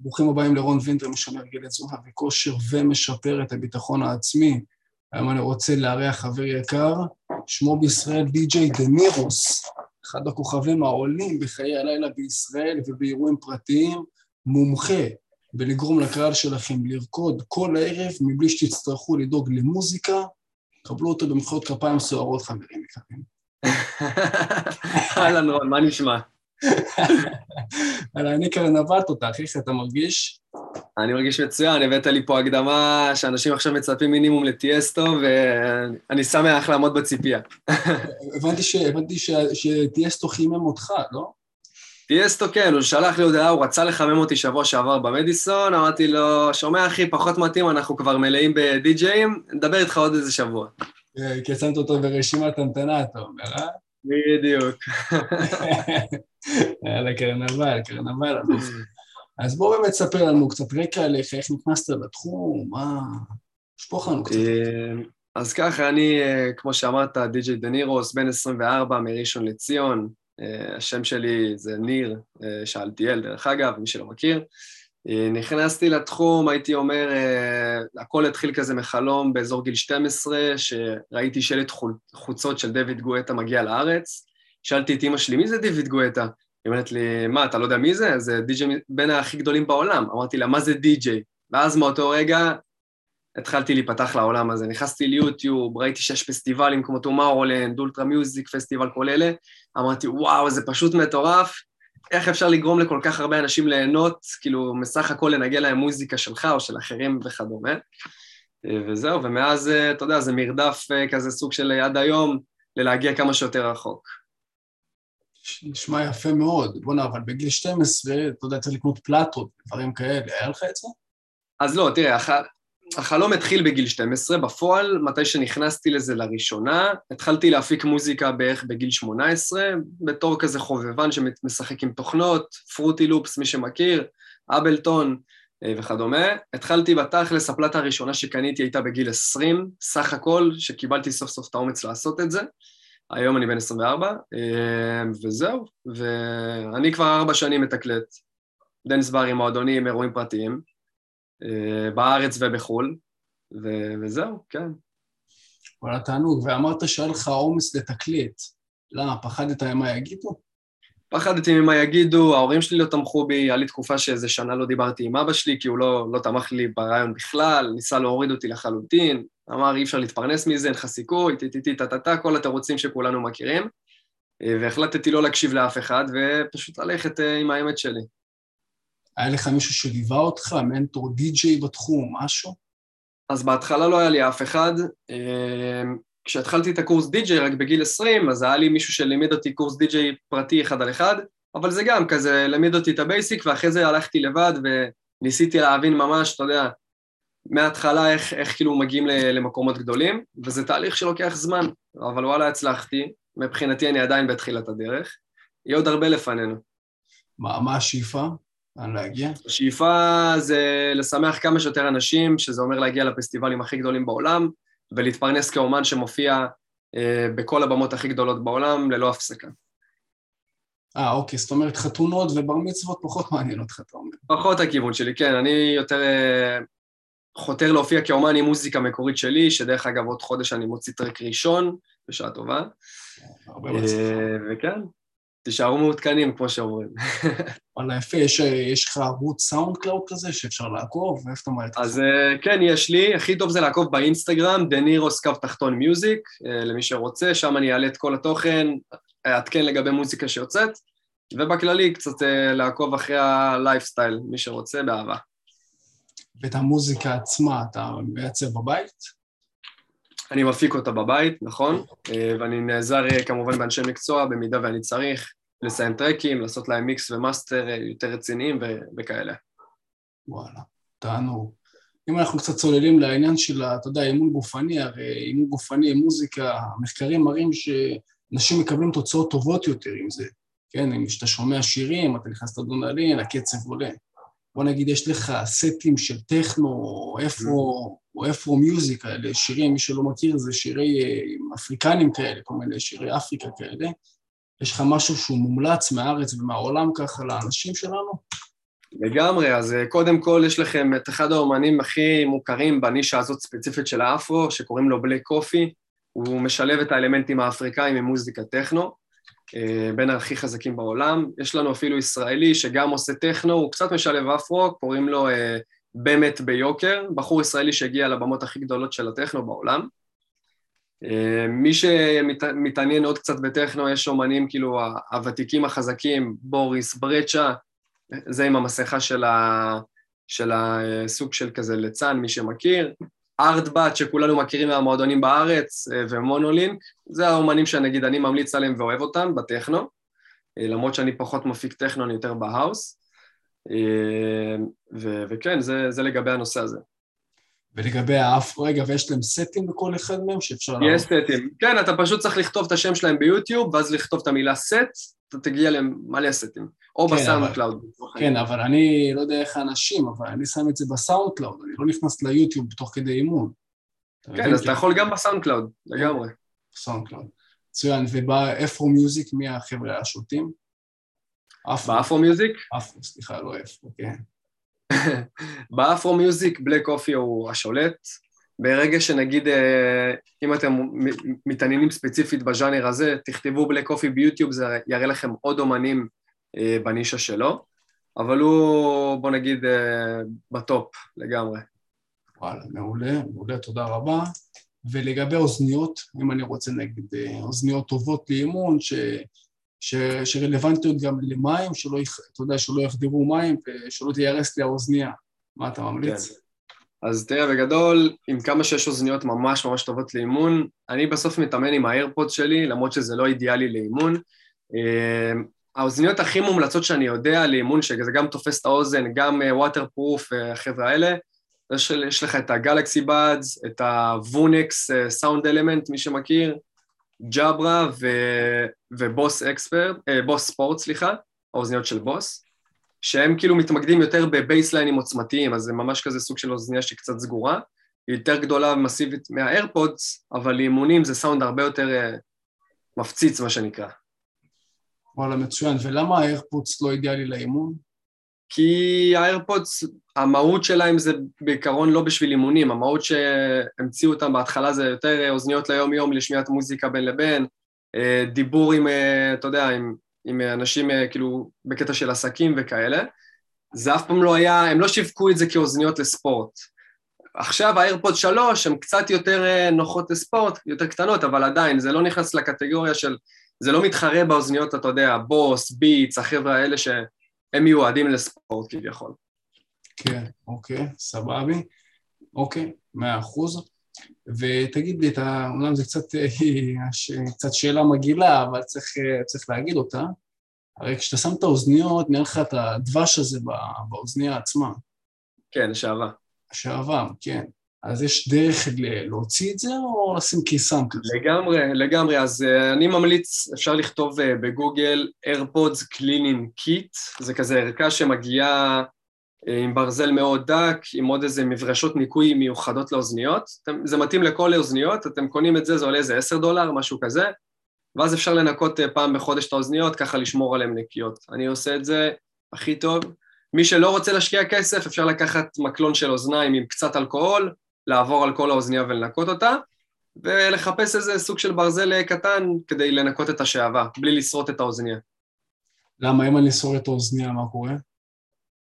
ברוכים הבאים לרון וינטר, משמר גיל תזונה וכושר ומשפר את הביטחון העצמי. היום אני רוצה לארח חבר יקר, שמו בישראל די.ג'יי דנירוס, אחד הכוכבים העולים בחיי הלילה בישראל ובאירועים פרטיים, מומחה בלגרום לקהל שלכם לרקוד כל הערב מבלי שתצטרכו לדאוג למוזיקה. קבלו אותו במחיאות כפיים סוערות, חברים יקרים. אהלן רון, מה נשמע? אלא אני קרנבל תותח, איך אתה מרגיש? אני מרגיש מצוין, הבאת לי פה הקדמה שאנשים עכשיו מצפים מינימום לטיאסטו, ואני שמח לעמוד בציפייה. הבנתי שטיאסטו חימם אותך, לא? טיאסטו כן, הוא שלח לי הודעה, הוא רצה לחמם אותי שבוע שעבר במדיסון, אמרתי לו, שומע אחי, פחות מתאים, אנחנו כבר מלאים בדי-ג'אים, נדבר איתך עוד איזה שבוע. אה, כי שמת אותו ברשימת המתנה, אתה אומר, אה? בדיוק. יאללה, קרנבל, קרנבל. אז בוא באמת ספר לנו קצת רקע עליך, איך נכנסת לתחום, מה... שפוך לנו קצת. אה, אז ככה, אני, אה, כמו שאמרת, די.ג'יי דנירוס, בן 24 מראשון לציון. אה, השם שלי זה ניר שאלתיאל, דרך אגב, מי שלא מכיר. נכנסתי לתחום, הייתי אומר, הכל התחיל כזה מחלום באזור גיל 12, שראיתי שלט חוצות של דויד גואטה מגיע לארץ. שאלתי את אימא שלי, מי זה דיוויד גואטה? היא אומרת לי, מה, אתה לא יודע מי זה? זה די.ג'יי בין הכי גדולים בעולם. אמרתי לה, מה זה די.ג'יי? ואז מאותו רגע התחלתי להיפתח לעולם הזה. נכנסתי ליוטיוב, ראיתי שיש פסטיבלים כמו טומאורולנד, Ultra Music Festival, כל אלה. אמרתי, וואו, זה פשוט מטורף. איך אפשר לגרום לכל כך הרבה אנשים ליהנות, כאילו, בסך הכל לנגן להם מוזיקה שלך או של אחרים וכדומה. וזהו, ומאז, אתה יודע, זה מרדף כזה סוג של עד היום, ללהגיע כמה שיותר רחוק. נשמע יפה מאוד. בוא'נה, אבל בגיל 12, אתה יודע, צריך לקנות פלטות, דברים כאלה, היה לך את זה? אז לא, תראה, הח... החלום התחיל בגיל 12, בפועל, מתי שנכנסתי לזה לראשונה, התחלתי להפיק מוזיקה בערך בגיל 18, בתור כזה חובבן שמשחק עם תוכנות, פרוטי לופס, מי שמכיר, Ableton אה, וכדומה. התחלתי בתכלס, הפלטה הראשונה שקניתי הייתה בגיל 20, סך הכל, שקיבלתי סוף סוף את האומץ לעשות את זה. היום אני בן 24, אה, וזהו, ואני כבר ארבע שנים מתקלט דאנס ברים, מועדונים, אירועים פרטיים, בארץ ובחו"ל, ו- וזהו, כן. וואלה, תענוג, ואמרת שהיה לך אומץ לתקלט. למה, פחדת ממה יגידו? פחדתי ממה יגידו, ההורים שלי לא תמכו בי, היה לי תקופה שאיזה שנה לא דיברתי עם אבא שלי, כי הוא לא, לא תמך לי ברעיון בכלל, ניסה להוריד אותי לחלוטין, אמר אי אפשר להתפרנס מזה, אין לך סיכוי, טה-טה-טה, כל התירוצים שכולנו מכירים, אה, והחלטתי לא להקשיב לאף אחד, ופשוט ללכת אה, עם האמת שלי. היה לך מישהו שליווה אותך, מנטור די-ג'יי בתחום, משהו? אז בהתחלה לא היה לי אף אחד. אה, כשהתחלתי את הקורס די-ג'יי רק בגיל 20, אז היה לי מישהו שלימד אותי קורס די-ג'יי פרטי אחד על אחד, אבל זה גם כזה, לימד אותי את ה basic, ואחרי זה הלכתי לבד וניסיתי להבין ממש, אתה יודע, מההתחלה איך, איך כאילו מגיעים למקומות גדולים, וזה תהליך שלוקח זמן, אבל וואלה, הצלחתי. מבחינתי אני עדיין בתחילת הדרך. יהיה עוד הרבה לפנינו. מה, מה השאיפה? לאן להגיע? השאיפה זה לשמח כמה שיותר אנשים, שזה אומר להגיע לפסטיבלים הכי גדולים בעולם, ולהתפרנס כאומן שמופיע אה, בכל הבמות הכי גדולות בעולם, ללא הפסקה. אה, אוקיי, זאת אומרת חתונות ובר מצוות פחות מעניין אותך, אתה אומר. פחות הכיוון שלי, כן, אני יותר אה, חותר להופיע כאומן עם מוזיקה מקורית שלי, שדרך אגב עוד חודש אני מוציא track ראשון, בשעה טובה. הרבה מצליחה. וכן, תישארו מעודכנים, כמו שאומרים. וואלה, יפה, יש, יש לך ערוץ SoundCloud כזה שאפשר לעקוב, ואיפה אתה מעלה את אז כן, יש לי. הכי טוב זה לעקוב באינסטגרם, Deniros קו תחתון music, למי שרוצה, שם אני אעלה את כל התוכן, אעדכן לגבי מוזיקה שיוצאת, ובכללי קצת לעקוב אחרי הלייפסטייל, מי שרוצה, באהבה. ואת המוזיקה עצמה אתה מייצר בבית? אני מפיק אותה בבית, נכון, ואני נעזר כמובן באנשי מקצוע במידה ואני צריך לסיים טרקים, לעשות להם mix ו master יותר רציניים וכאלה. וואלה, תענוג. אם אנחנו קצת צוללים לעניין של, אתה יודע, אימון גופני, הרי אימון גופני מוזיקה, המחקרים מראים שאנשים מקבלים תוצאות טובות יותר עם זה, כן? אם כשאתה שומע שירים, אתה נכנס לאדונלין, הקצב עולה. בוא נגיד, יש לך סטים של טכנו, אפרו, או אפרו מיוזיק האלה, שירים, מי שלא מכיר, זה שירי אפריקנים כאלה, כל מיני שירי אפריקה כאלה. יש לך משהו שהוא מומלץ מהארץ ומהעולם ככה לאנשים שלנו? לגמרי, אז אה, קודם כל יש לכם את אחד האומנים הכי מוכרים בנישה הזאת ספציפית של האפרו, שקוראים לו בלק קופי, הוא משלב את האלמנטים האפריקאים עם מוזיקה טכנו, אה, בין הכי חזקים בעולם. יש לנו אפילו ישראלי שגם עושה טכנו, הוא קצת משלב אפרו, קוראים לו אה, באמת ביוקר, בחור ישראלי שהגיע לבמות הכי גדולות של הטכנו בעולם. מי שמתעניין עוד קצת בטכנו, יש אומנים כאילו הוותיקים החזקים, בוריס ברצ'ה, זה עם המסכה של, ה, של הסוג של כזה ליצן, מי שמכיר. ארטבאט, שכולנו מכירים מהמועדונים בארץ, אה, ומונולינק, זה האומנים שנגיד אני ממליץ עליהם ואוהב אותם בטכנו, אה, למרות שאני פחות מפיק טכנו, אני יותר בהאוס. אה, ו- וכן, זה, זה לגבי הנושא הזה. ולגבי האף, רגע, ויש להם סטים בכל אחד מהם שאפשר... יש סטים. כן, אתה פשוט צריך לכתוב את השם שלהם ביוטיוב, ואז לכתוב את המילה סט, אתה תגיע למלא סטים. או כן, ב SoundCloud. כן, אבל אני לא יודע איך האנשים, אבל אני שם את זה ב SoundCloud, אני לא נכנס ליוטיוב תוך כדי אימון. כן, אז אתה יכול גם ב SoundCloud, לגמרי. ב SoundCloud. מצוין, וב Afro music מי החבר'ה השולטים? באפרו מיוזיק? אפרו, סליחה, לא אפרו, כן. ב Afro music Black Coffee הוא השולט. ברגע שנגיד, אה, אם אתם מתעניינים ספציפית בז'אנר הזה, תכתבו Black Coffee ביוטיוב, זה יראה לכם עוד אומנים אה, בנישה שלו, אבל הוא, בוא נגיד, אה, ב top לגמרי. וואלה, מעולה, מעולה, תודה רבה. ולגבי אוזניות, אם אני רוצה נגיד אוזניות טובות לאימון, ש... ש... שרלוונטיות גם למים, שלא, אתה יודע, שלא יחדירו מים ושלא תיהרס לי האוזנייה. מה אתה ממליץ? כן. אז תראה, בגדול, עם כמה שיש אוזניות ממש ממש טובות לאימון, אני בסוף מתאמן עם ה AirPod שלי, למרות שזה לא אידיאלי לאימון. אה, האוזניות הכי מומלצות שאני יודע לאימון, שזה גם תופס את האוזן, גם waterproof, החבר'ה האלה, יש, יש לך את ה Galaxy Buds, את הוונקס סאונד אלמנט, מי שמכיר, Jabra ו... ו Bose Expert, אה, Bose Sport, סליחה, האוזניות של Bose, שהם כאילו מתמקדים יותר בבייסליינים עוצמתיים, אז זה ממש כזה סוג של אוזניה שהיא קצת סגורה, היא יותר גדולה ומסיבית מה AirPods, אבל לאימונים זה סאונד הרבה יותר אה, מפציץ, מה שנקרא. וואלה, מצוין. ולמה ה AirPods לא אידיאלי לאימון? כי ה AirPods, המהות שלהם זה בעיקרון לא בשביל אימונים, המהות שהמציאו אותם בהתחלה זה יותר אוזניות ליום-יום לשמיעת מוזיקה בין לבין, אה, דיבור עם, אה, אתה יודע, עם, עם אנשים אה, כאילו בקטע של עסקים וכאלה. זה אף פעם לא היה, הם לא שיווקו את זה כאוזניות לספורט. עכשיו האיירפוד 3 הן קצת יותר נוחות לספורט, יותר קטנות, אבל עדיין זה לא נכנס לקטגוריה של, זה לא מתחרה באוזניות, אתה יודע, בוס, ביטס, החבר'ה האלה ש... הם מיועדים לספורט כביכול. כן, אוקיי, סבבי. אוקיי, מאה אחוז. ותגיד לי, אתה, אומנם זה קצת, קצת שאלה מגעילה, אבל צריך, צריך להגיד אותה. הרי כשאתה שם את האוזניות, נראה לך את הדבש הזה באוזניה עצמה. כן, שעבה. שעבה, כן. אז יש דרך להוציא את זה, או לשים קיסם כזה? לגמרי, לגמרי. אז uh, אני ממליץ, אפשר לכתוב uh, בגוגל AirPods Cleaning Kit, זה כזה ערכה שמגיעה uh, עם ברזל מאוד דק, עם עוד איזה מברשות ניקוי מיוחדות לאוזניות. אתם, זה מתאים לכל האוזניות, אתם קונים את זה, זה עולה איזה עשר דולר, משהו כזה, ואז אפשר לנקות uh, פעם בחודש את האוזניות, ככה לשמור עליהן נקיות. אני עושה את זה הכי טוב. מי שלא רוצה להשקיע כסף, אפשר לקחת מקלון של אוזניים עם קצת אלכוהול, לעבור על כל האוזניה ולנקות אותה, ולחפש איזה סוג של ברזל קטן כדי לנקות את השעווה, בלי לשרוט את האוזניה. למה אם אני שורט את האוזניה, מה קורה?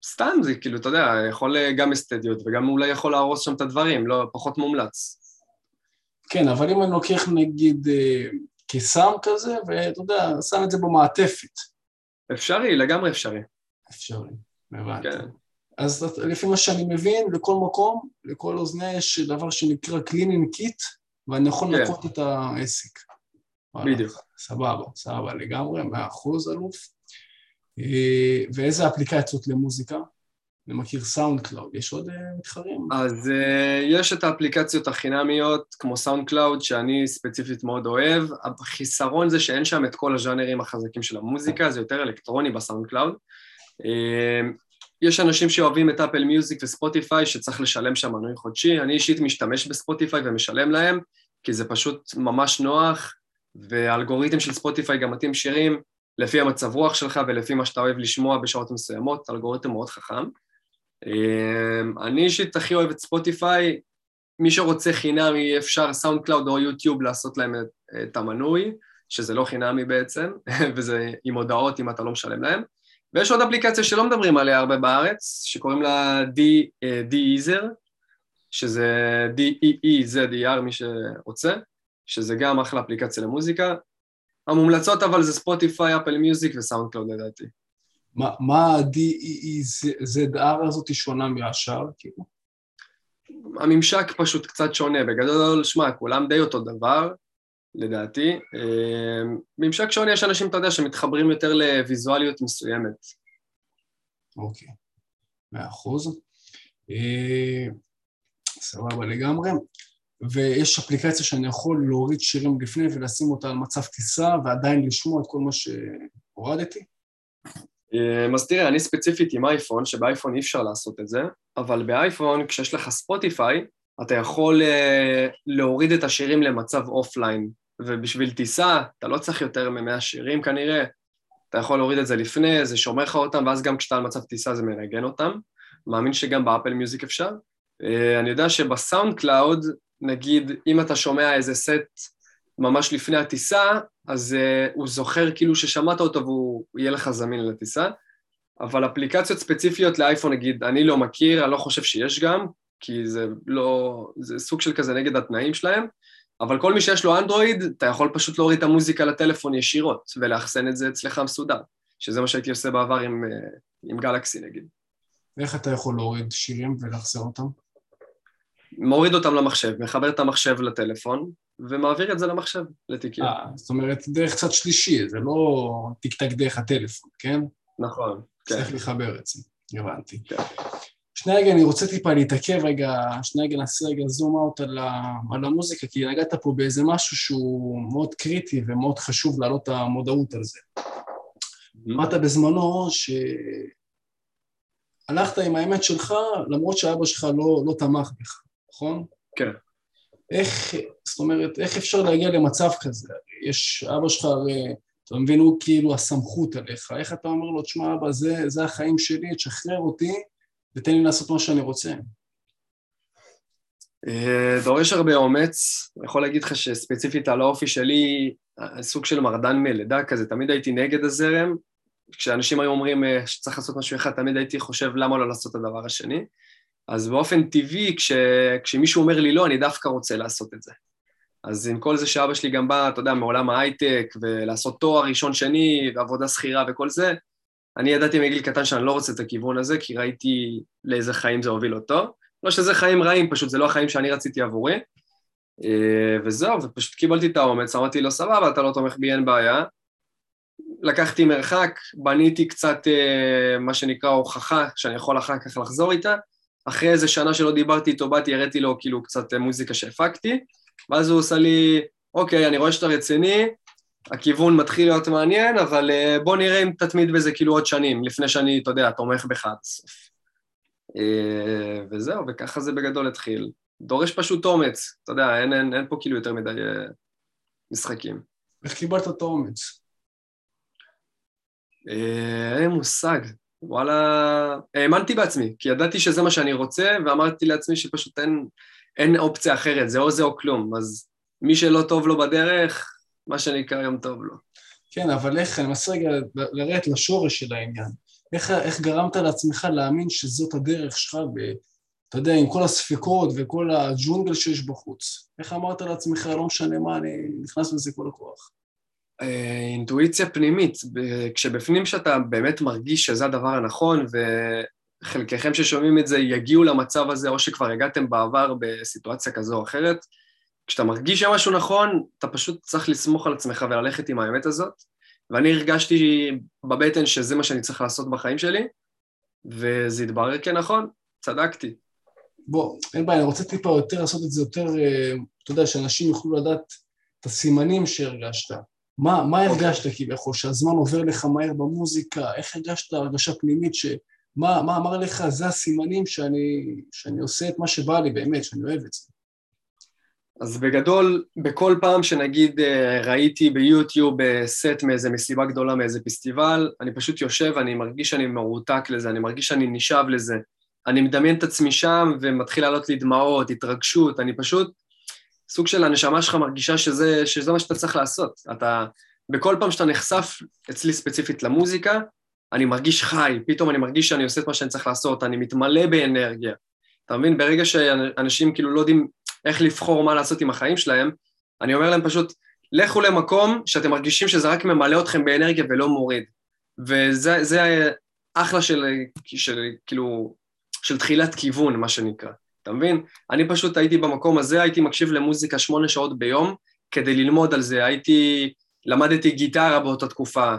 סתם, זה כאילו, אתה יודע, יכול גם אסתטיות, וגם אולי יכול להרוס שם את הדברים, לא, פחות מומלץ. כן, אבל אם אני לוקח נגיד אה, קיסם כזה, ואתה יודע, שם את זה במעטפת. אפשרי, לגמרי אפשרי. אפשרי, הבנתי. כן. אז לפי מה שאני מבין, לכל מקום, לכל אוזניה יש דבר שנקרא cleaning kit, ואני יכול כן. לנקות את העסק. בדיוק. סבבה, סבבה לגמרי, מאה אחוז אלוף. אה, ואיזה אפליקציות למוזיקה? אני מכיר SoundCloud, יש עוד אה, מתחרים? אז אה, יש את האפליקציות החינמיות, כמו SoundCloud, שאני ספציפית מאוד אוהב. החיסרון זה שאין שם את כל הז'אנרים החזקים של המוזיקה, זה יותר אלקטרוני ב SoundCloud. יש אנשים שאוהבים את Apple Music ו Spotify שצריך לשלם שם מנוי חודשי, אני אישית משתמש ב Spotify ומשלם להם, כי זה פשוט ממש נוח, והאלגוריתם של Spotify גם מתאים שירים, לפי המצב רוח שלך ולפי מה שאתה אוהב לשמוע בשעות מסוימות, אלגוריתם מאוד חכם. אמ, אני אישית הכי אוהב את Spotify, מי שרוצה חינמי אפשר SoundCloud או יוטיוב לעשות להם את המנוי, שזה לא חינמי בעצם, וזה עם הודעות אם אתה לא משלם להם. ויש עוד אפליקציה שלא מדברים עליה הרבה בארץ, שקוראים לה Deezer, שזה D-E-E-Z-E-R, מי שרוצה, שזה גם אחלה אפליקציה למוזיקה. המומלצות אבל זה Spotify, Apple Music ו SoundCloud לדעתי. מה ה-D-E-E-Z-R הזאת שונה מהשאר, כאילו? הממשק פשוט קצת שונה, בגדול, שמע, כולם די אותו דבר, לדעתי. אה, ממשק שונה, יש אנשים, אתה יודע, שמתחברים יותר לוויזואליות מסוימת. אוקיי, מאה אחוז. אה, סבבה לגמרי. ויש אפליקציה שאני יכול להוריד שירים לפני ולשים אותה על מצב טיסה ועדיין לשמוע את כל מה שהורדתי? אה, אז תראה, אני ספציפית עם אייפון, שבאייפון אי אפשר לעשות את זה, אבל באייפון, כשיש לך Spotify, אתה יכול אה, להוריד את השירים למצב offline, ובשביל טיסה, אתה לא צריך יותר מ-100 שירים כנראה, אתה יכול להוריד את זה לפני, זה שומר לך אותם, ואז גם כשאתה על מצב טיסה זה מנגן אותם. מאמין שגם ב Apple Music אפשר. אה, אני יודע שב SoundCloud, נגיד, אם אתה שומע איזה סט ממש לפני הטיסה, אז אה, הוא זוכר כאילו ששמעת אותו והוא יהיה לך זמין לטיסה, אבל אפליקציות ספציפיות לאייפון נגיד, אני לא מכיר, אני לא חושב שיש גם, כי זה לא, זה סוג של כזה נגד התנאים שלהם, אבל כל מי שיש לו אנדרואיד, אתה יכול פשוט להוריד את המוזיקה לטלפון ישירות, ולאחסן את זה אצלך מסודר, שזה מה שהייתי עושה בעבר עם, אה, עם גלקסי נגיד. איך אתה יכול להוריד שירים ולאחסן אותם? מוריד אותם למחשב, מחבר את המחשב לטלפון, ומעביר את זה למחשב, לתיקים. אה, זאת אומרת, דרך צד שלישי, זה לא טיק-טק דרך הטלפון, כן? נכון, כן. צריך לחבר את זה, הבנתי. כן. שנייה רגע, אני רוצה טיפה להתעכב רגע, שנייה רגע נעשה רגע zoom out על, על המוזיקה, כי נגעת פה באיזה משהו שהוא מאוד קריטי ומאוד חשוב להעלות את המודעות על זה. Mm-hmm. אמרת בזמנו שהלכת עם האמת שלך, למרות שאבא שלך לא, לא תמך בך, נכון? כן. איך, זאת אומרת, איך אפשר להגיע למצב כזה? יש, אבא שלך הרי, אתה מבין, הוא כאילו הסמכות עליך, איך אתה אומר לו, תשמע, אבא, זה, זה החיים שלי, תשחרר אותי ותן לי לעשות מה שאני רוצה. אה, דורש הרבה אומץ, אני יכול להגיד לך שספציפית על האופי שלי, סוג של מרדן מלידה כזה, תמיד הייתי נגד הזרם, כשאנשים היו אומרים אה, שצריך לעשות משהו אחד, תמיד הייתי חושב למה לא לעשות את הדבר השני. אז באופן טבעי, כש, כשמישהו אומר לי לא, אני דווקא רוצה לעשות את זה. אז עם כל זה שאבא שלי גם בא, אתה יודע, מעולם ההייטק, ולעשות תואר ראשון, שני, ועבודה שכירה וכל זה, אני ידעתי מגיל קטן שאני לא רוצה את הכיוון הזה, כי ראיתי לאיזה חיים זה הוביל אותו. לא שזה חיים רעים, פשוט זה לא החיים שאני רציתי עבורי. אה, וזהו, ופשוט קיבלתי את האומץ, אמרתי לו, סבבה, אתה לא תומך בי, אין בעיה. לקחתי מרחק, בניתי קצת אה, מה שנקרא הוכחה, שאני יכול אחר כך לחזור איתה. אחרי איזה שנה שלא דיברתי איתו, באתי, הראיתי לו כאילו קצת מוזיקה שהפקתי, ואז הוא עושה לי, אוקיי, אני רואה שאתה רציני, הכיוון מתחיל להיות מעניין, אבל אה, בוא נראה אם תתמיד בזה כאילו עוד שנים, לפני שאני, אתה יודע, תומך בך עד הסוף. אה, וזהו, וככה זה בגדול התחיל. דורש פשוט אומץ, אתה יודע, אין, אין, אין פה כאילו יותר מדי אה, משחקים. איך קיבלת את האומץ? אין מושג. וואלה, האמנתי בעצמי, כי ידעתי שזה מה שאני רוצה, ואמרתי לעצמי שפשוט אין, אין אופציה אחרת, זה או זה או כלום. אז מי שלא טוב לו בדרך, מה שנקרא גם טוב לו. כן, אבל איך, אני מנסה רגע לרדת לשורש של העניין. איך, איך גרמת לעצמך להאמין שזאת הדרך שלך, ואתה יודע, עם כל הספקות וכל הג'ונגל שיש בחוץ? איך אמרת לעצמך, לא משנה מה, אני נכנס לזה כל הכוח? אה, אינטואיציה פנימית, כשבפנים שאתה באמת מרגיש שזה הדבר הנכון, וחלקכם ששומעים את זה יגיעו למצב הזה, או שכבר הגעתם בעבר בסיטואציה כזו או אחרת, כשאתה מרגיש שמשהו נכון, אתה פשוט צריך לסמוך על עצמך וללכת עם האמת הזאת. ואני הרגשתי בבטן שזה מה שאני צריך לעשות בחיים שלי, וזה התברר כנכון, צדקתי. בוא, אין בעיה, אני רוצה טיפה יותר לעשות את זה יותר, אה, אתה יודע, שאנשים יוכלו לדעת את הסימנים שהרגשת. מה, מה אוקיי. הרגשת okay. כביכול, שהזמן עובר לך מהר במוזיקה, איך הרגשת הרגשה פנימית, שמה מה אמר לך, זה הסימנים שאני, שאני עושה את מה שבא לי באמת, שאני אוהב את זה. אז בגדול, בכל פעם שנגיד אה, ראיתי ביוטיוב אה, סט מאיזה מסיבה גדולה, מאיזה פסטיבל, אני פשוט יושב, אני מרגיש שאני מרותק לזה, אני מרגיש שאני נשאב לזה. אני מדמיין את עצמי שם ומתחיל לעלות לי דמעות, התרגשות, אני פשוט, סוג של הנשמה שלך מרגישה שזה, שזה מה שאתה צריך לעשות. אתה, בכל פעם שאתה נחשף, אצלי ספציפית למוזיקה, אני מרגיש חי, פתאום אני מרגיש שאני עושה את מה שאני צריך לעשות, אני מתמלא באנרגיה. אתה מבין? ברגע שאנשים כאילו לא יודעים איך לבחור מה לעשות עם החיים שלהם, אני אומר להם פשוט, לכו למקום שאתם מרגישים שזה רק ממלא אתכם באנרגיה ולא מוריד. וזה אחלה של, של, כאילו, של תחילת כיוון, מה שנקרא. אתה מבין? אני פשוט הייתי במקום הזה, הייתי מקשיב למוזיקה שמונה שעות ביום כדי ללמוד על זה, הייתי, למדתי גיטרה באותה תקופה.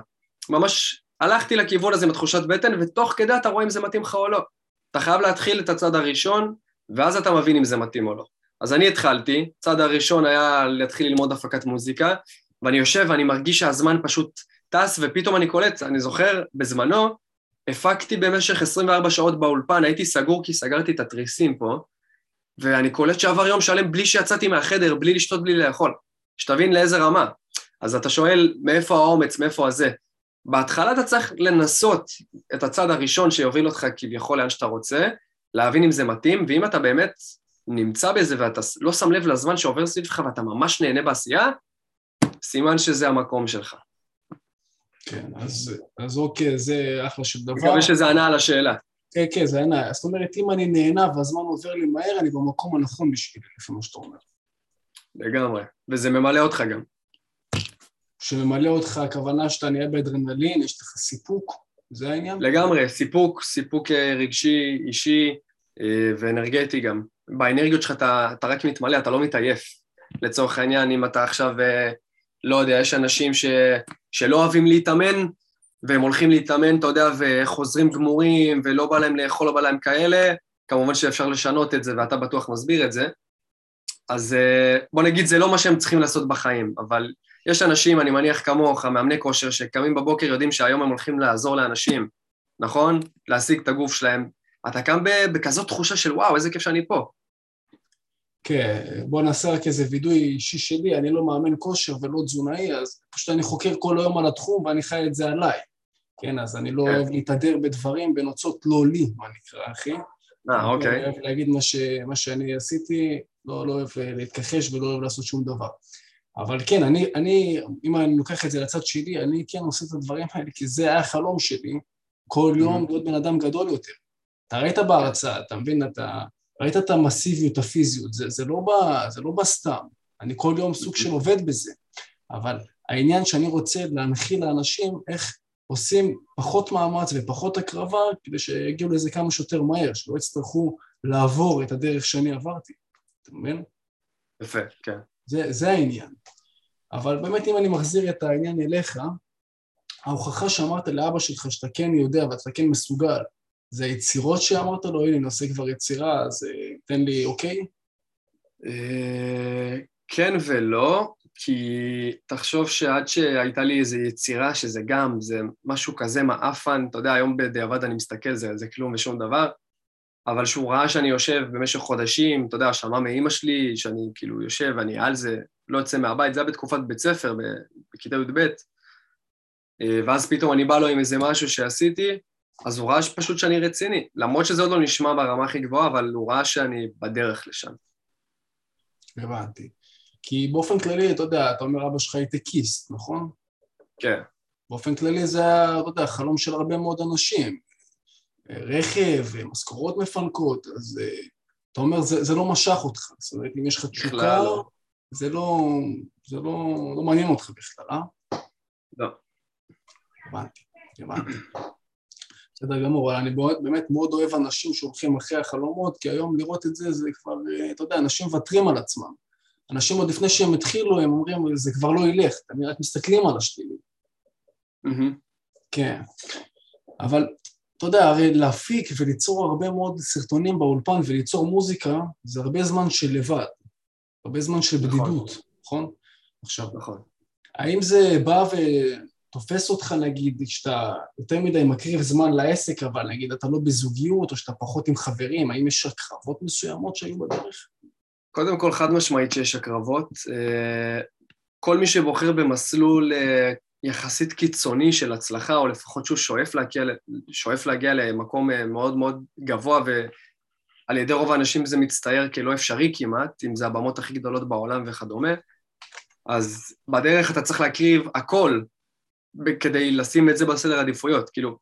ממש הלכתי לכיוון הזה עם התחושת בטן, ותוך כדי אתה רואה אם זה מתאים לך או לא. אתה חייב להתחיל את הצד הראשון, ואז אתה מבין אם זה מתאים או לא. אז אני התחלתי, הצד הראשון היה להתחיל ללמוד הפקת מוזיקה, ואני יושב ואני מרגיש שהזמן פשוט טס, ופתאום אני קולט, אני זוכר, בזמנו, הפקתי במשך 24 שעות באולפן, הייתי סגור כי סגרתי את התריסים פה, ואני קולט שעבר יום שלם בלי שיצאתי מהחדר, בלי לשתות, בלי לאכול. שתבין לאיזה רמה. אז אתה שואל, מאיפה האומץ, מאיפה הזה? בהתחלה אתה צריך לנסות את הצד הראשון שיוביל אותך כביכול לאן שאתה רוצה, להבין אם זה מתאים, ואם אתה באמת נמצא בזה ואתה לא שם לב לזמן שעובר סביבך ואתה ממש נהנה בעשייה, סימן שזה המקום שלך. כן, אז, אז אוקיי, זה אחלה של דבר. מקווה שזה ענה על השאלה. כן, כן, זה ענה. זאת אומרת, אם אני נהנה והזמן עובר לי מהר, אני במקום הנכון בשבילי, לפי מה שאתה אומר. לגמרי, וזה ממלא אותך גם. שממלא אותך, הכוונה שאתה נהיה באדרנלין, יש לך סיפוק, זה העניין? לגמרי, סיפוק, סיפוק אה, רגשי, אישי אה, ואנרגטי גם. באנרגיות שלך אתה, אתה רק מתמלא, אתה לא מתעייף. לצורך העניין, אם אתה עכשיו, אה, לא יודע, יש אנשים ש, שלא אוהבים להתאמן, והם הולכים להתאמן, אתה יודע, וחוזרים גמורים, ולא בא להם לאכול, לא בא להם כאלה, כמובן שאפשר לשנות את זה, ואתה בטוח מסביר את זה. אז בוא נגיד, זה לא מה שהם צריכים לעשות בחיים, אבל יש אנשים, אני מניח כמוך, מאמני כושר, שקמים בבוקר יודעים שהיום הם הולכים לעזור לאנשים, נכון? להשיג את הגוף שלהם. אתה קם בכזאת תחושה של וואו, איזה כיף שאני פה. כן, בוא נעשה רק איזה וידוי אישי שלי, אני לא מאמן כושר ולא תזונאי, אז פשוט אני חוקר כל היום על התחום ואני חי את זה עליי. כן, אז אני לא כן. אוהב להתהדר בדברים בנוצות לא לי, מה נקרא, אחי. אה, אוקיי. אני אוהב להגיד מה, ש... מה שאני עשיתי, לא, לא אוהב להתכחש ולא אוהב לעשות שום דבר. אבל כן, אני, אני, אם אני לוקח את זה לצד שלי, אני כן עושה את הדברים האלה, כי זה היה החלום שלי, כל יום להיות בן אדם גדול יותר. אתה ראית בהרצאה, אתה מבין, אתה ראית את המסיביות, הפיזיות, זה, זה, לא בא, זה לא בא סתם. אני כל יום סוג של עובד בזה. אבל העניין שאני רוצה להנחיל לאנשים איך עושים פחות מאמץ ופחות הקרבה כדי שיגיעו לזה כמה שיותר מהר, שלא יצטרכו לעבור את הדרך שאני עברתי. אתה מבין? יפה, כן. זה, זה העניין. אבל באמת אם אני מחזיר את העניין אליך, ההוכחה שאמרת לאבא שלך שאתה כן יודע ואתה כן מסוגל, זה היצירות שאמרת לו, הנה, נעשה כבר יצירה, אז אה, תן לי אוקיי? אה, כן ולא, כי תחשוב שעד שהייתה לי איזו יצירה, שזה גם, זה משהו כזה מעפן, אתה יודע, היום בדיעבד אני מסתכל, זה, זה כלום ושום דבר, אבל שהוא ראה שאני יושב במשך חודשים, אתה יודע, שמע מאימא שלי שאני כאילו יושב, אני על זה, לא יוצא מהבית, זה היה בתקופת בית ספר, בכיתה י"ב, אה, ואז פתאום אני בא לו עם איזה משהו שעשיתי, אז הוא ראה פשוט שאני רציני, למרות שזה עוד לא נשמע ברמה הכי גבוהה, אבל הוא ראה שאני בדרך לשם. הבנתי. כי באופן כללי, אתה יודע, אתה אומר אבא שלך הייטקיסט, נכון? כן. באופן כללי זה, אתה יודע, חלום של הרבה מאוד אנשים. רכב, משכורות מפנקות, אז אה, אתה אומר, זה, זה לא משך אותך. זאת אומרת, אם יש לך תשוקה, לא. זה, לא, זה לא, לא מעניין אותך בכלל, אה? לא. הבנתי, הבנתי. בסדר גמור, אני באמת, באמת מאוד אוהב אנשים שהולכים אחרי החלומות, כי היום לראות את זה, זה כבר, אה, אתה יודע, אנשים מוותרים על עצמם. אנשים עוד לפני שהם התחילו, הם אומרים, זה כבר לא ילך, הם רק מסתכלים על השלילי. Mm-hmm. כן. אבל אתה יודע, הרי להפיק וליצור הרבה מאוד סרטונים באולפן וליצור מוזיקה, זה הרבה זמן של לבד, הרבה זמן של נכון. בדידות, נכון? נכון? עכשיו, נכון. האם זה בא ותופס אותך, נגיד, שאתה יותר מדי מקריב זמן לעסק, אבל נגיד אתה לא בזוגיות, או שאתה פחות עם חברים, האם יש הקרבות מסוימות שהיו בדרך? קודם כל, חד משמעית שיש הקרבות. אה, כל מי שבוחר במסלול אה, יחסית קיצוני של הצלחה, או לפחות שהוא שואף להגיע, שואף להגיע למקום אה, מאוד מאוד גבוה, ועל ידי רוב האנשים זה מצטייר כלא אפשרי כמעט, אם זה הבמות הכי גדולות בעולם וכדומה, אז בדרך אתה צריך להקריב הכל כדי לשים את זה בסדר עדיפויות. כאילו,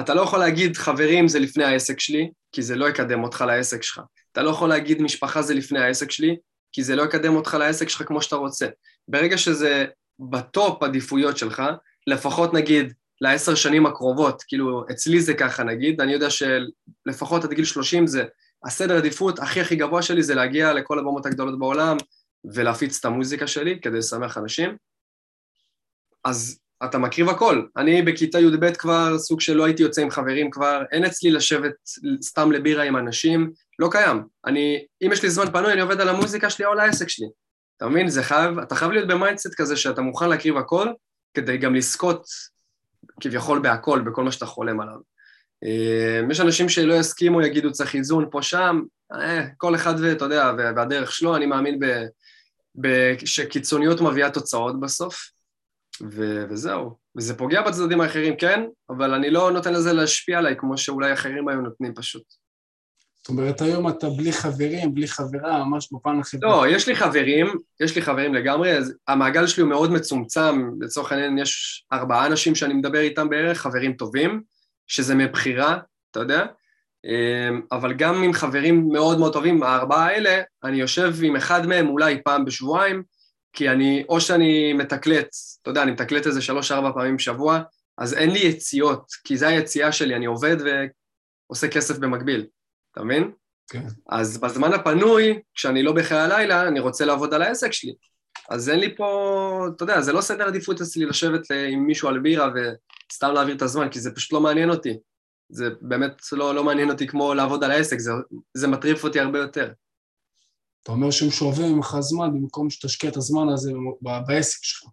אתה לא יכול להגיד חברים זה לפני העסק שלי, כי זה לא יקדם אותך לעסק שלך. אתה לא יכול להגיד משפחה זה לפני העסק שלי, כי זה לא יקדם אותך לעסק שלך כמו שאתה רוצה. ברגע שזה בטופ עדיפויות שלך, לפחות נגיד לעשר שנים הקרובות, כאילו אצלי זה ככה נגיד, אני יודע שלפחות עד גיל 30 זה הסדר עדיפות הכי הכי גבוה שלי זה להגיע לכל הבמות הגדולות בעולם ולהפיץ את המוזיקה שלי כדי לשמח אנשים. אז אתה מקריב הכל. אני בכיתה י"ב כבר סוג שלא הייתי יוצא עם חברים כבר, אין אצלי לשבת סתם לבירה עם אנשים, לא קיים. אני, אם יש לי זמן פנוי, אני עובד על המוזיקה שלי או על העסק שלי. אתה מבין? זה חייב, אתה חייב להיות ב mindset כזה שאתה מוכן להקריב הכל, כדי גם לזכות כביכול בהכל, בכל מה שאתה חולם עליו. אה, יש אנשים שלא יסכימו, יגידו צריך איזון פה שם, אה, כל אחד ואתה יודע, והדרך שלו, אני מאמין ב, ב, שקיצוניות מביאה תוצאות בסוף, ו, וזהו. וזה פוגע בצדדים האחרים, כן, אבל אני לא נותן לזה להשפיע עליי כמו שאולי אחרים היו נותנים פשוט. זאת אומרת, היום אתה בלי חברים, בלי חברה, ממש בפן החברתי. לא, יש לי חברים, יש לי חברים לגמרי, אז המעגל שלי הוא מאוד מצומצם, לצורך העניין יש ארבעה אנשים שאני מדבר איתם בערך, חברים טובים, שזה מבחירה, אתה יודע, אמ, אבל גם עם חברים מאוד מאוד טובים, הארבעה האלה, אני יושב עם אחד מהם אולי פעם בשבועיים, כי אני, או שאני מתקלט, אתה יודע, אני מתקלט איזה שלוש-ארבע פעמים בשבוע, אז אין לי יציאות, כי זו היציאה שלי, אני עובד ועושה כסף במקביל. אתה מבין? כן. אז בזמן הפנוי, כשאני לא בחיי הלילה, אני רוצה לעבוד על העסק שלי. אז אין לי פה, אתה יודע, זה לא סדר עדיפות אצלי לשבת עם מישהו על בירה וסתם להעביר את הזמן, כי זה פשוט לא מעניין אותי. זה באמת לא, לא מעניין אותי כמו לעבוד על העסק, זה, זה מטריף אותי הרבה יותר. אתה אומר שהם שואבים ממך זמן במקום שתשקיע את הזמן הזה בעסק שלך.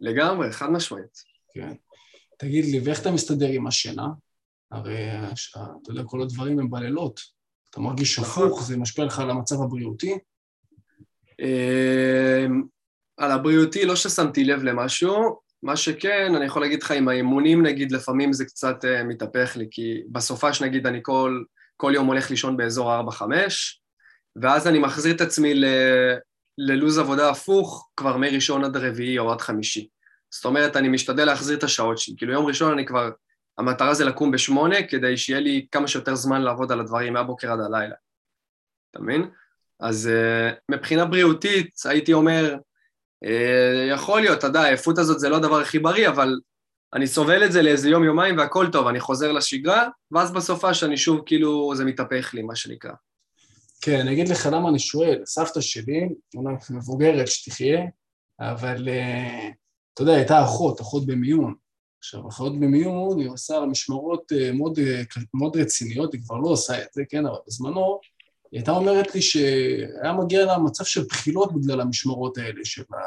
לגמרי, חד משמעית. כן. תגיד לי, ואיך אתה מסתדר עם השינה? הרי אתה יודע, כל הדברים הם בלילות. אתה מרגיש נכון. הפוך, זה משפיע לך על המצב הבריאותי? אמ, על הבריאותי לא ששמתי לב למשהו, מה שכן, אני יכול להגיד לך, עם האימונים נגיד, לפעמים זה קצת uh, מתהפך לי, כי בסופש נגיד אני כל, כל יום הולך לישון באזור 4-5, ואז אני מחזיר את עצמי ל, ללוז עבודה הפוך כבר מראשון עד רביעי או עד חמישי. זאת אומרת, אני משתדל להחזיר את השעות שלי. כאילו יום ראשון אני כבר המטרה זה לקום בשמונה כדי שיהיה לי כמה שיותר זמן לעבוד על הדברים מהבוקר עד הלילה. אתה מבין? אז uh, מבחינה בריאותית הייתי אומר, uh, יכול להיות, אתה יודע, העייפות הזאת זה לא הדבר הכי בריא, אבל אני סובל את זה לאיזה יום-יומיים והכל טוב, אני חוזר לשגרה, ואז בסופה שאני שוב כאילו זה מתהפך לי, מה שנקרא. כן, אני אגיד לך למה אני שואל, סבתא שלי, אומנם מבוגרת שתחיה, אבל uh, אתה יודע, הייתה אחות, אחות במיון. עכשיו, אחיות במיון היא עושה משמרות אה, מאוד, אה, מאוד רציניות, היא כבר לא עושה את זה, כן, אבל בזמנו היא הייתה אומרת לי שהיה מגיע לה מצב של בחילות בגלל המשמרות האלה של, ה,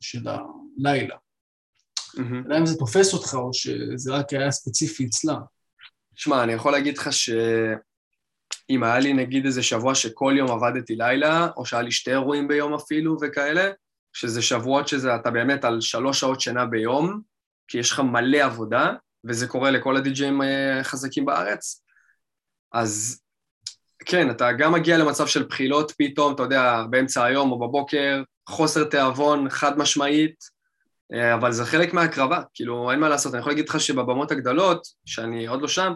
של הלילה. Mm-hmm. אם זה תופס אותך או שזה רק היה ספציפי אצלה. שמע, אני יכול להגיד לך שאם היה לי נגיד איזה שבוע שכל יום עבדתי לילה, או שהיה לי שתי אירועים ביום אפילו וכאלה, שזה שבועות שזה אתה באמת על שלוש שעות שינה ביום, כי יש לך מלא עבודה, וזה קורה לכל הדי-ג'אים החזקים אה, בארץ, אז כן, אתה גם מגיע למצב של בחילות פתאום, אתה יודע, באמצע היום או בבוקר, חוסר תיאבון חד משמעית, אה, אבל זה חלק מההקרבה, כאילו, אין מה לעשות. אני יכול להגיד לך שבבמות הגדולות, שאני עוד לא שם,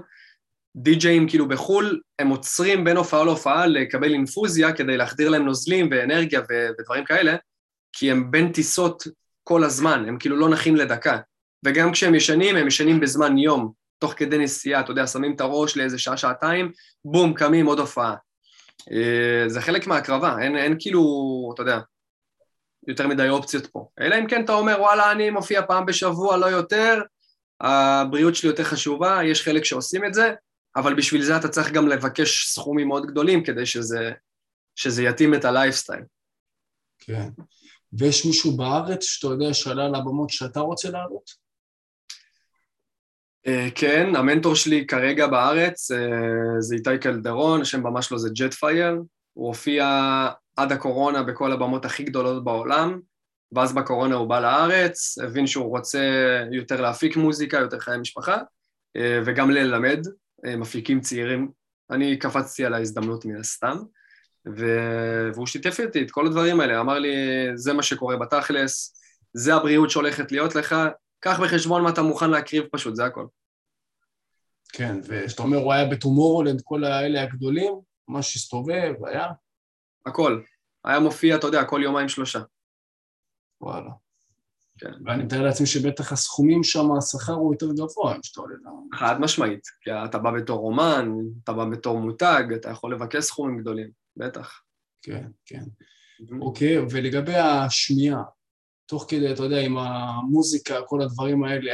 די-ג'אים כאילו בחו"ל, הם עוצרים בין הופעה להופעה לקבל אינפוזיה כדי להחדיר להם נוזלים ואנרגיה ודברים כאלה, כי הם בין טיסות כל הזמן, הם כאילו לא נחים לדקה. וגם כשהם ישנים, הם ישנים בזמן יום, תוך כדי נסיעה, אתה יודע, שמים את הראש לאיזה שעה-שעתיים, בום, קמים, עוד הופעה. אה, זה חלק מההקרבה, אין, אין כאילו, אתה יודע, יותר מדי אופציות פה. אלא אם כן אתה אומר, וואלה, אני מופיע פעם בשבוע, לא יותר, הבריאות שלי יותר חשובה, יש חלק שעושים את זה, אבל בשביל זה אתה צריך גם לבקש סכומים מאוד גדולים כדי שזה, שזה יתאים את הלייפסטייל. כן. ויש מישהו בארץ שאתה יודע שעלה על הבמות שאתה רוצה לעלות? אה, כן, המנטור שלי כרגע בארץ אה, זה איתי קלדרון, השם במה שלו זה ג'ט פייר, הוא הופיע עד הקורונה בכל הבמות הכי גדולות בעולם, ואז בקורונה הוא בא לארץ, הבין שהוא רוצה יותר להפיק מוזיקה, יותר חיי משפחה, אה, וגם ללמד מפיקים צעירים. אני קפצתי על ההזדמנות מן הסתם, והוא שיתף איתי את כל הדברים האלה, אמר לי, זה מה שקורה בתכלס, זה הבריאות שהולכת להיות לך, קח בחשבון מה אתה מוכן להקריב פשוט, זה הכל. כן, ושאתה אומר, הוא היה בטומורולנד, כל האלה הגדולים, ממש הסתובב, היה? הכל. היה מופיע, אתה יודע, כל יומיים שלושה. וואלה. כן. ואני מתאר לעצמי שבטח הסכומים שם, השכר הוא יותר גבוה, אם שאתה עולה ל... חד משמעית, כי אתה בא בתור אומן, אתה בא בתור מותג, אתה יכול לבקש סכומים גדולים, בטח. כן, כן. אוקיי, ולגבי השמיעה, תוך כדי, אתה יודע, עם המוזיקה, כל הדברים האלה,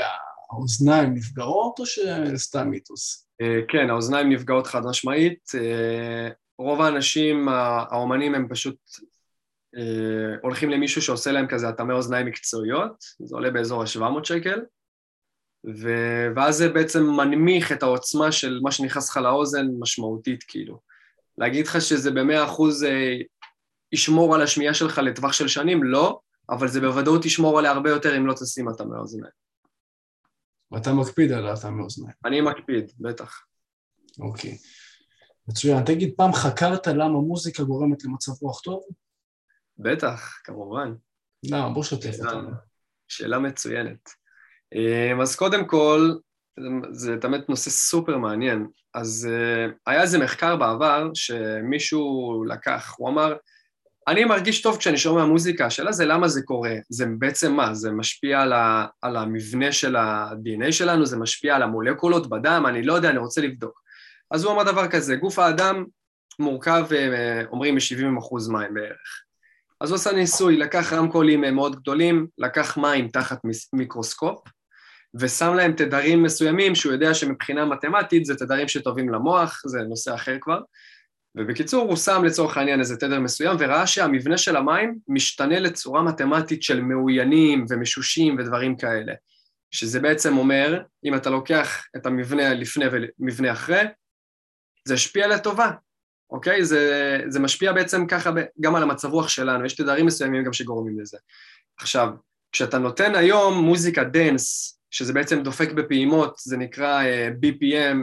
האוזניים נפגעות או שסתם מיתוס? אה, כן, האוזניים נפגעות חד משמעית. אה, רוב האנשים, האומנים הם פשוט הולכים למישהו שעושה להם כזה התאמי אוזניים מקצועיות, זה עולה באזור ה-700 שקל, ו- ואז זה בעצם מנמיך את העוצמה של מה שנכנס לך לאוזן משמעותית, כאילו. להגיד לך שזה במאה אחוז ישמור על השמיעה שלך לטווח של שנים, לא, אבל זה בוודאות ישמור עליה הרבה יותר אם לא תשים אותה מאוזניים. ואתה מקפיד על האטה מאוזניים. אני מקפיד, בטח. אוקיי. מצוין. תגיד, פעם חקרת למה מוזיקה גורמת למצב רוח טוב? בטח, כמובן. למה? בוא שתף אותנו. שאלה מצוינת. אמ, אז קודם כל, זה באמת נושא סופר מעניין. אז אה, היה איזה מחקר בעבר שמישהו לקח, הוא אמר, אני מרגיש טוב כשאני שומע מוזיקה, השאלה זה למה זה קורה, זה בעצם מה, זה משפיע על, ה, על המבנה של ה-DNA שלנו, זה משפיע על המולקולות בדם, אני לא יודע, אני רוצה לבדוק. אז הוא אמר דבר כזה, גוף האדם מורכב, אה, אומרים, מ-70% מים בערך. אז הוא עשה ניסוי, לקח רמקולים אה, מאוד גדולים, לקח מים תחת מיקרוסקופ, ושם להם תדרים מסוימים שהוא יודע שמבחינה מתמטית זה תדרים שטובים למוח, זה נושא אחר כבר, ובקיצור הוא שם לצורך העניין איזה תדר מסוים וראה שהמבנה של המים משתנה לצורה מתמטית של מעוינים ומשושים ודברים כאלה, שזה בעצם אומר, אם אתה לוקח את המבנה לפני ומבנה אחרי, זה השפיע לטובה, אוקיי? זה, זה משפיע בעצם ככה גם על המצב רוח שלנו, יש תדרים מסוימים גם שגורמים לזה. עכשיו, כשאתה נותן היום מוזיקה דנס, שזה בעצם דופק בפעימות, זה נקרא uh, BPM,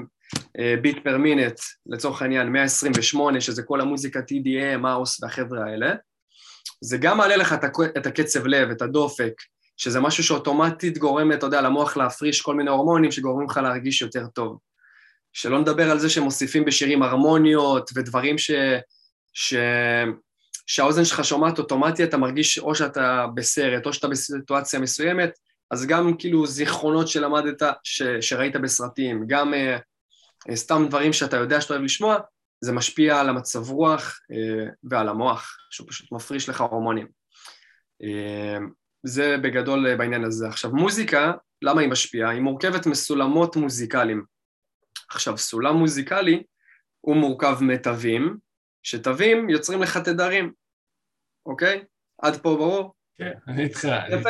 ביט פר מינט, לצורך העניין 128, שזה כל המוזיקה TDM, מאוס והחבר'ה האלה, זה גם מעלה לך את הקצב לב, את הדופק, שזה משהו שאוטומטית גורם, אתה יודע, למוח להפריש כל מיני הורמונים שגורמים לך להרגיש יותר טוב. שלא נדבר על זה שמוסיפים בשירים הרמוניות ודברים ש... ש... שהאוזן שלך שומעת אוטומטי, אתה מרגיש או שאתה בסרט או שאתה בסיטואציה מסוימת, אז גם כאילו זיכרונות שלמדת, ש... שראית בסרטים, גם uh, סתם דברים שאתה יודע שאתה אוהב לשמוע, זה משפיע על המצב רוח אה, ועל המוח, שהוא פשוט מפריש לך הורמונים. אה, זה בגדול בעניין הזה. עכשיו, מוזיקה, למה היא משפיעה? היא מורכבת מסולמות מוזיקליים. עכשיו, סולם מוזיקלי הוא מורכב מתווים, שתווים יוצרים לך תדרים, אוקיי? עד פה ברור? כן, אני איתך. יפה.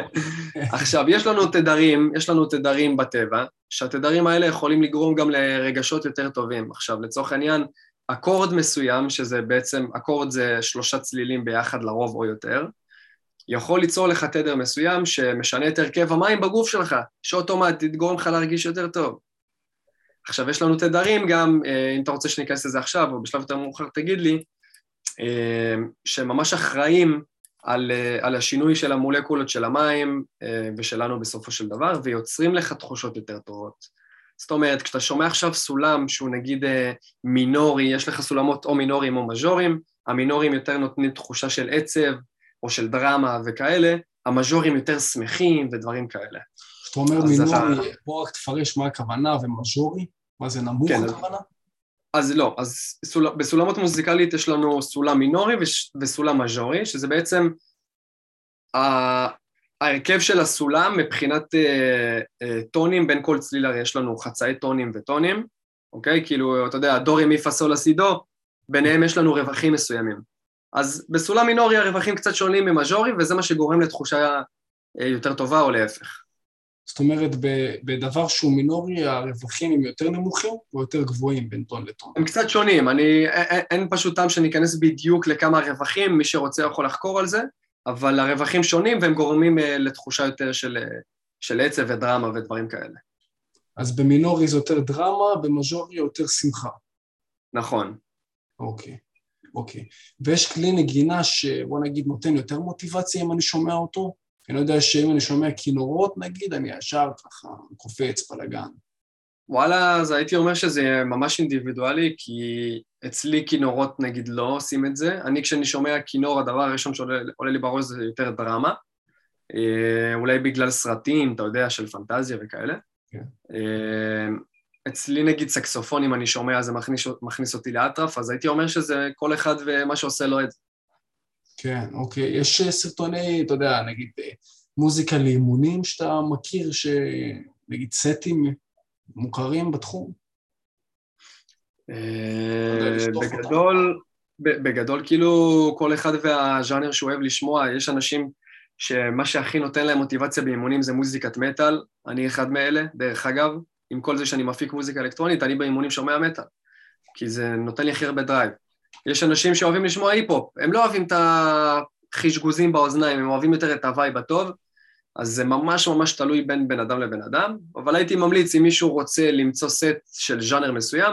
עכשיו, יש לנו תדרים, יש לנו תדרים בטבע, שהתדרים האלה יכולים לגרום גם לרגשות יותר טובים. עכשיו, לצורך העניין, אקורד מסוים, שזה בעצם, אקורד זה שלושה צלילים ביחד לרוב או יותר, יכול ליצור לך תדר מסוים שמשנה את הרכב המים בגוף שלך, שאוטומטית גורם לך להרגיש יותר טוב. עכשיו, יש לנו תדרים גם, אה, אם אתה רוצה שניכנס לזה עכשיו, או בשלב יותר מאוחר תגיד לי, אה, שממש אחראים על, אה, על השינוי של המולקולות של המים ושלנו בסופו של דבר, ויוצרים לך תחושות יותר טובות. זאת אומרת, כשאתה שומע עכשיו סולם שהוא נגיד מינורי, יש לך סולמות או מינוריים או מז'וריים, המינוריים יותר נותנים תחושה של עצב או של דרמה וכאלה, המז'וריים יותר שמחים ודברים כאלה. כשאתה אומר מינורי, אתה... בוא רק תפרש מה הכוונה ומז'ורי, מה זה נמוך כן, הכוונה? אז לא, אז סול, בסולמות מוזיקלית יש לנו סולם מינורי וסולם מז'ורי, שזה בעצם ההרכב של הסולם מבחינת אה, אה, טונים, בין כל צליל הרי יש לנו חצאי טונים וטונים, אוקיי? כאילו, אתה יודע, דורי מי פסול אסידו, ביניהם יש לנו רווחים מסוימים. אז בסולם מינורי הרווחים קצת שונים ממז'ורי, וזה מה שגורם לתחושה אה, יותר טובה או להפך. זאת אומרת, בדבר שהוא מינורי, הרווחים הם יותר נמוכים או יותר גבוהים בין טון לטון? הם קצת שונים, אני, אין, פשוט טעם שאני אכנס בדיוק לכמה רווחים, מי שרוצה יכול לחקור על זה, אבל הרווחים שונים והם גורמים uh, לתחושה יותר של, uh, של עצב ודרמה ודברים כאלה. אז במינורי זה יותר דרמה, במז'ורי יותר שמחה. נכון. אוקיי, אוקיי. ויש כלי נגינה שבוא נגיד נותן יותר מוטיבציה אם אני שומע אותו? אני יודע שאם אני שומע כינורות נגיד, אני ישר ככה קופץ בלאגן. וואלה, אז הייתי אומר שזה ממש אינדיבידואלי, כי אצלי כינורות נגיד לא עושים את זה. אני כשאני שומע כינור, הדבר הראשון שעולה לי בראש זה יותר דרמה. אה, אולי בגלל סרטים, אתה יודע, של פנטזיה וכאלה. כן. אה, אצלי נגיד סקסופון, אם אני שומע, זה מכניס, מכניס אותי לאטרף, אז הייתי אומר שזה כל אחד ומה שעושה לו את זה. כן, אוקיי. יש אה, סרטוני, אתה יודע, נגיד אה, מוזיקה לאימונים שאתה מכיר, שנגיד סטים מוכרים בתחום? אה, בגדול, בגדול כאילו כל אחד והז'אנר שהוא אוהב לשמוע, יש אנשים שמה שהכי נותן להם מוטיבציה באימונים זה מוזיקת מטאל, אני אחד מאלה, דרך אגב, עם כל זה שאני מפיק מוזיקה אלקטרונית, אני באימונים שומע מטאל, כי זה נותן לי הכי הרבה drive. יש אנשים שאוהבים לשמוע היפ-הופ, הם לא אוהבים את החישגוזים באוזניים, הם אוהבים יותר את ה vibe הטוב, אז זה ממש ממש תלוי בין בן אדם לבן אדם, אבל הייתי ממליץ אם מישהו רוצה למצוא סט של ז'אנר מסוים,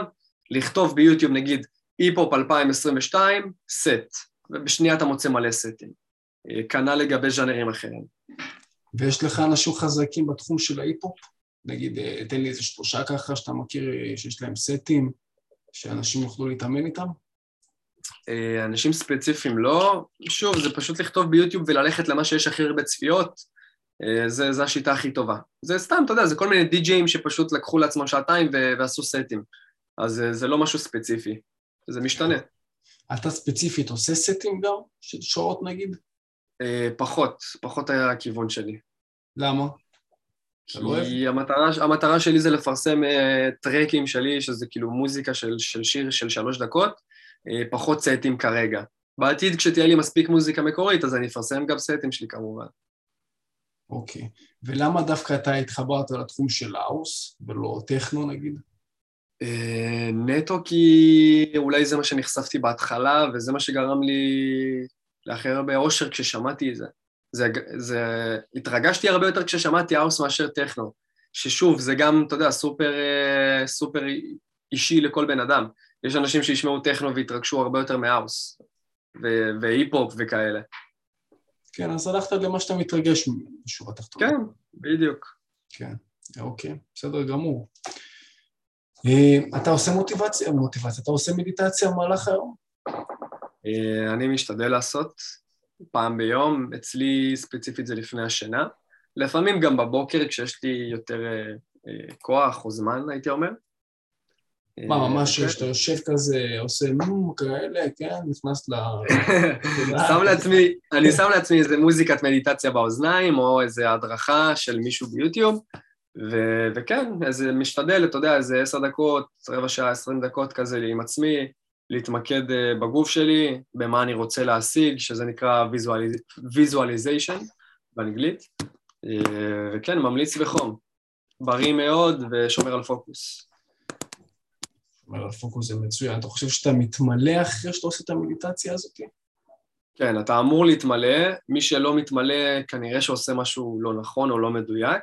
לכתוב ביוטיוב נגיד היפ-הופ 2022, סט, ובשנייה אתה מוצא מלא סטים. אה, כנ"ל לגבי ז'אנרים אחרים. ויש לך אנשים חזקים בתחום של ההיפ-הופ? נגיד, אה, תן לי איזה שלושה ככה שאתה מכיר אה, שיש להם סטים, שאנשים יוכלו להתאמן איתם? אה, אנשים ספציפיים לא. שוב, זה פשוט לכתוב ביוטיוב וללכת למה שיש הכי הרבה צפיות, אה, זה, זה השיטה הכי טובה. זה סתם, אתה יודע, זה כל מיני די-ג'אים שפשוט לקחו לעצמם שעתיים ועשו סטים. אז אה, זה לא משהו ספציפי, זה משתנה. אתה ספציפית עושה סטים גם? של שעות נגיד? פחות, פחות היה הכיוון שלי. למה? כי המטרה, המטרה שלי זה לפרסם uh, טרקים שלי, שזה כאילו מוזיקה של, של שיר של שלוש דקות, פחות סטים כרגע. בעתיד כשתהיה לי מספיק מוזיקה מקורית, אז אני אפרסם גם סטים שלי כמובן. אוקיי. ולמה דווקא אתה התחברת לתחום של house ולא techno נגיד? אה, נטו כי אולי זה מה שנחשפתי בהתחלה, וזה מה שגרם לי להכי הרבה אושר כששמעתי את זה. זה, זה... התרגשתי הרבה יותר כששמעתי house מאשר techno. ששוב, זה גם, אתה יודע, סופר, אה, סופר אישי לכל בן אדם. יש אנשים שישמעו טכנו ויתרגשו הרבה יותר מהאוס, והיפ-הופ וכאלה. כן, אז הלכת למה שאתה מתרגש ממנו, בשורה התחתונה. כן, בדיוק. כן, אוקיי, בסדר גמור. אה, אתה עושה מוטיבציה, מוטיבציה, אתה עושה מדיטציה במהלך היום? אה, אני משתדל לעשות פעם ביום, אצלי ספציפית זה לפני השינה. לפעמים גם בבוקר כשיש לי יותר אה, כוח או זמן, הייתי אומר. מה, ממש כשאתה יושב כזה, עושה נו, כאלה, כן, נכנס ל... שם לעצמי, אני שם לעצמי איזה מוזיקת מדיטציה באוזניים, או איזה הדרכה של מישהו ביוטיוב, ו- וכן, איזה משתדל, אתה יודע, איזה עשר דקות, רבע שעה, עשרים דקות כזה עם עצמי, להתמקד אה, בגוף שלי, במה אני רוצה להשיג, שזה נקרא visualization באנגלית, אה, וכן, ממליץ בחום, בריא מאוד ושומר על פוקוס. אומר, הפוקוס זה מצוין. אתה חושב שאתה מתמלא אחרי שאתה עושה את המדיטציה הזאת? כן, אתה אמור להתמלא. מי שלא מתמלא, כנראה שעושה משהו לא נכון או לא מדויק.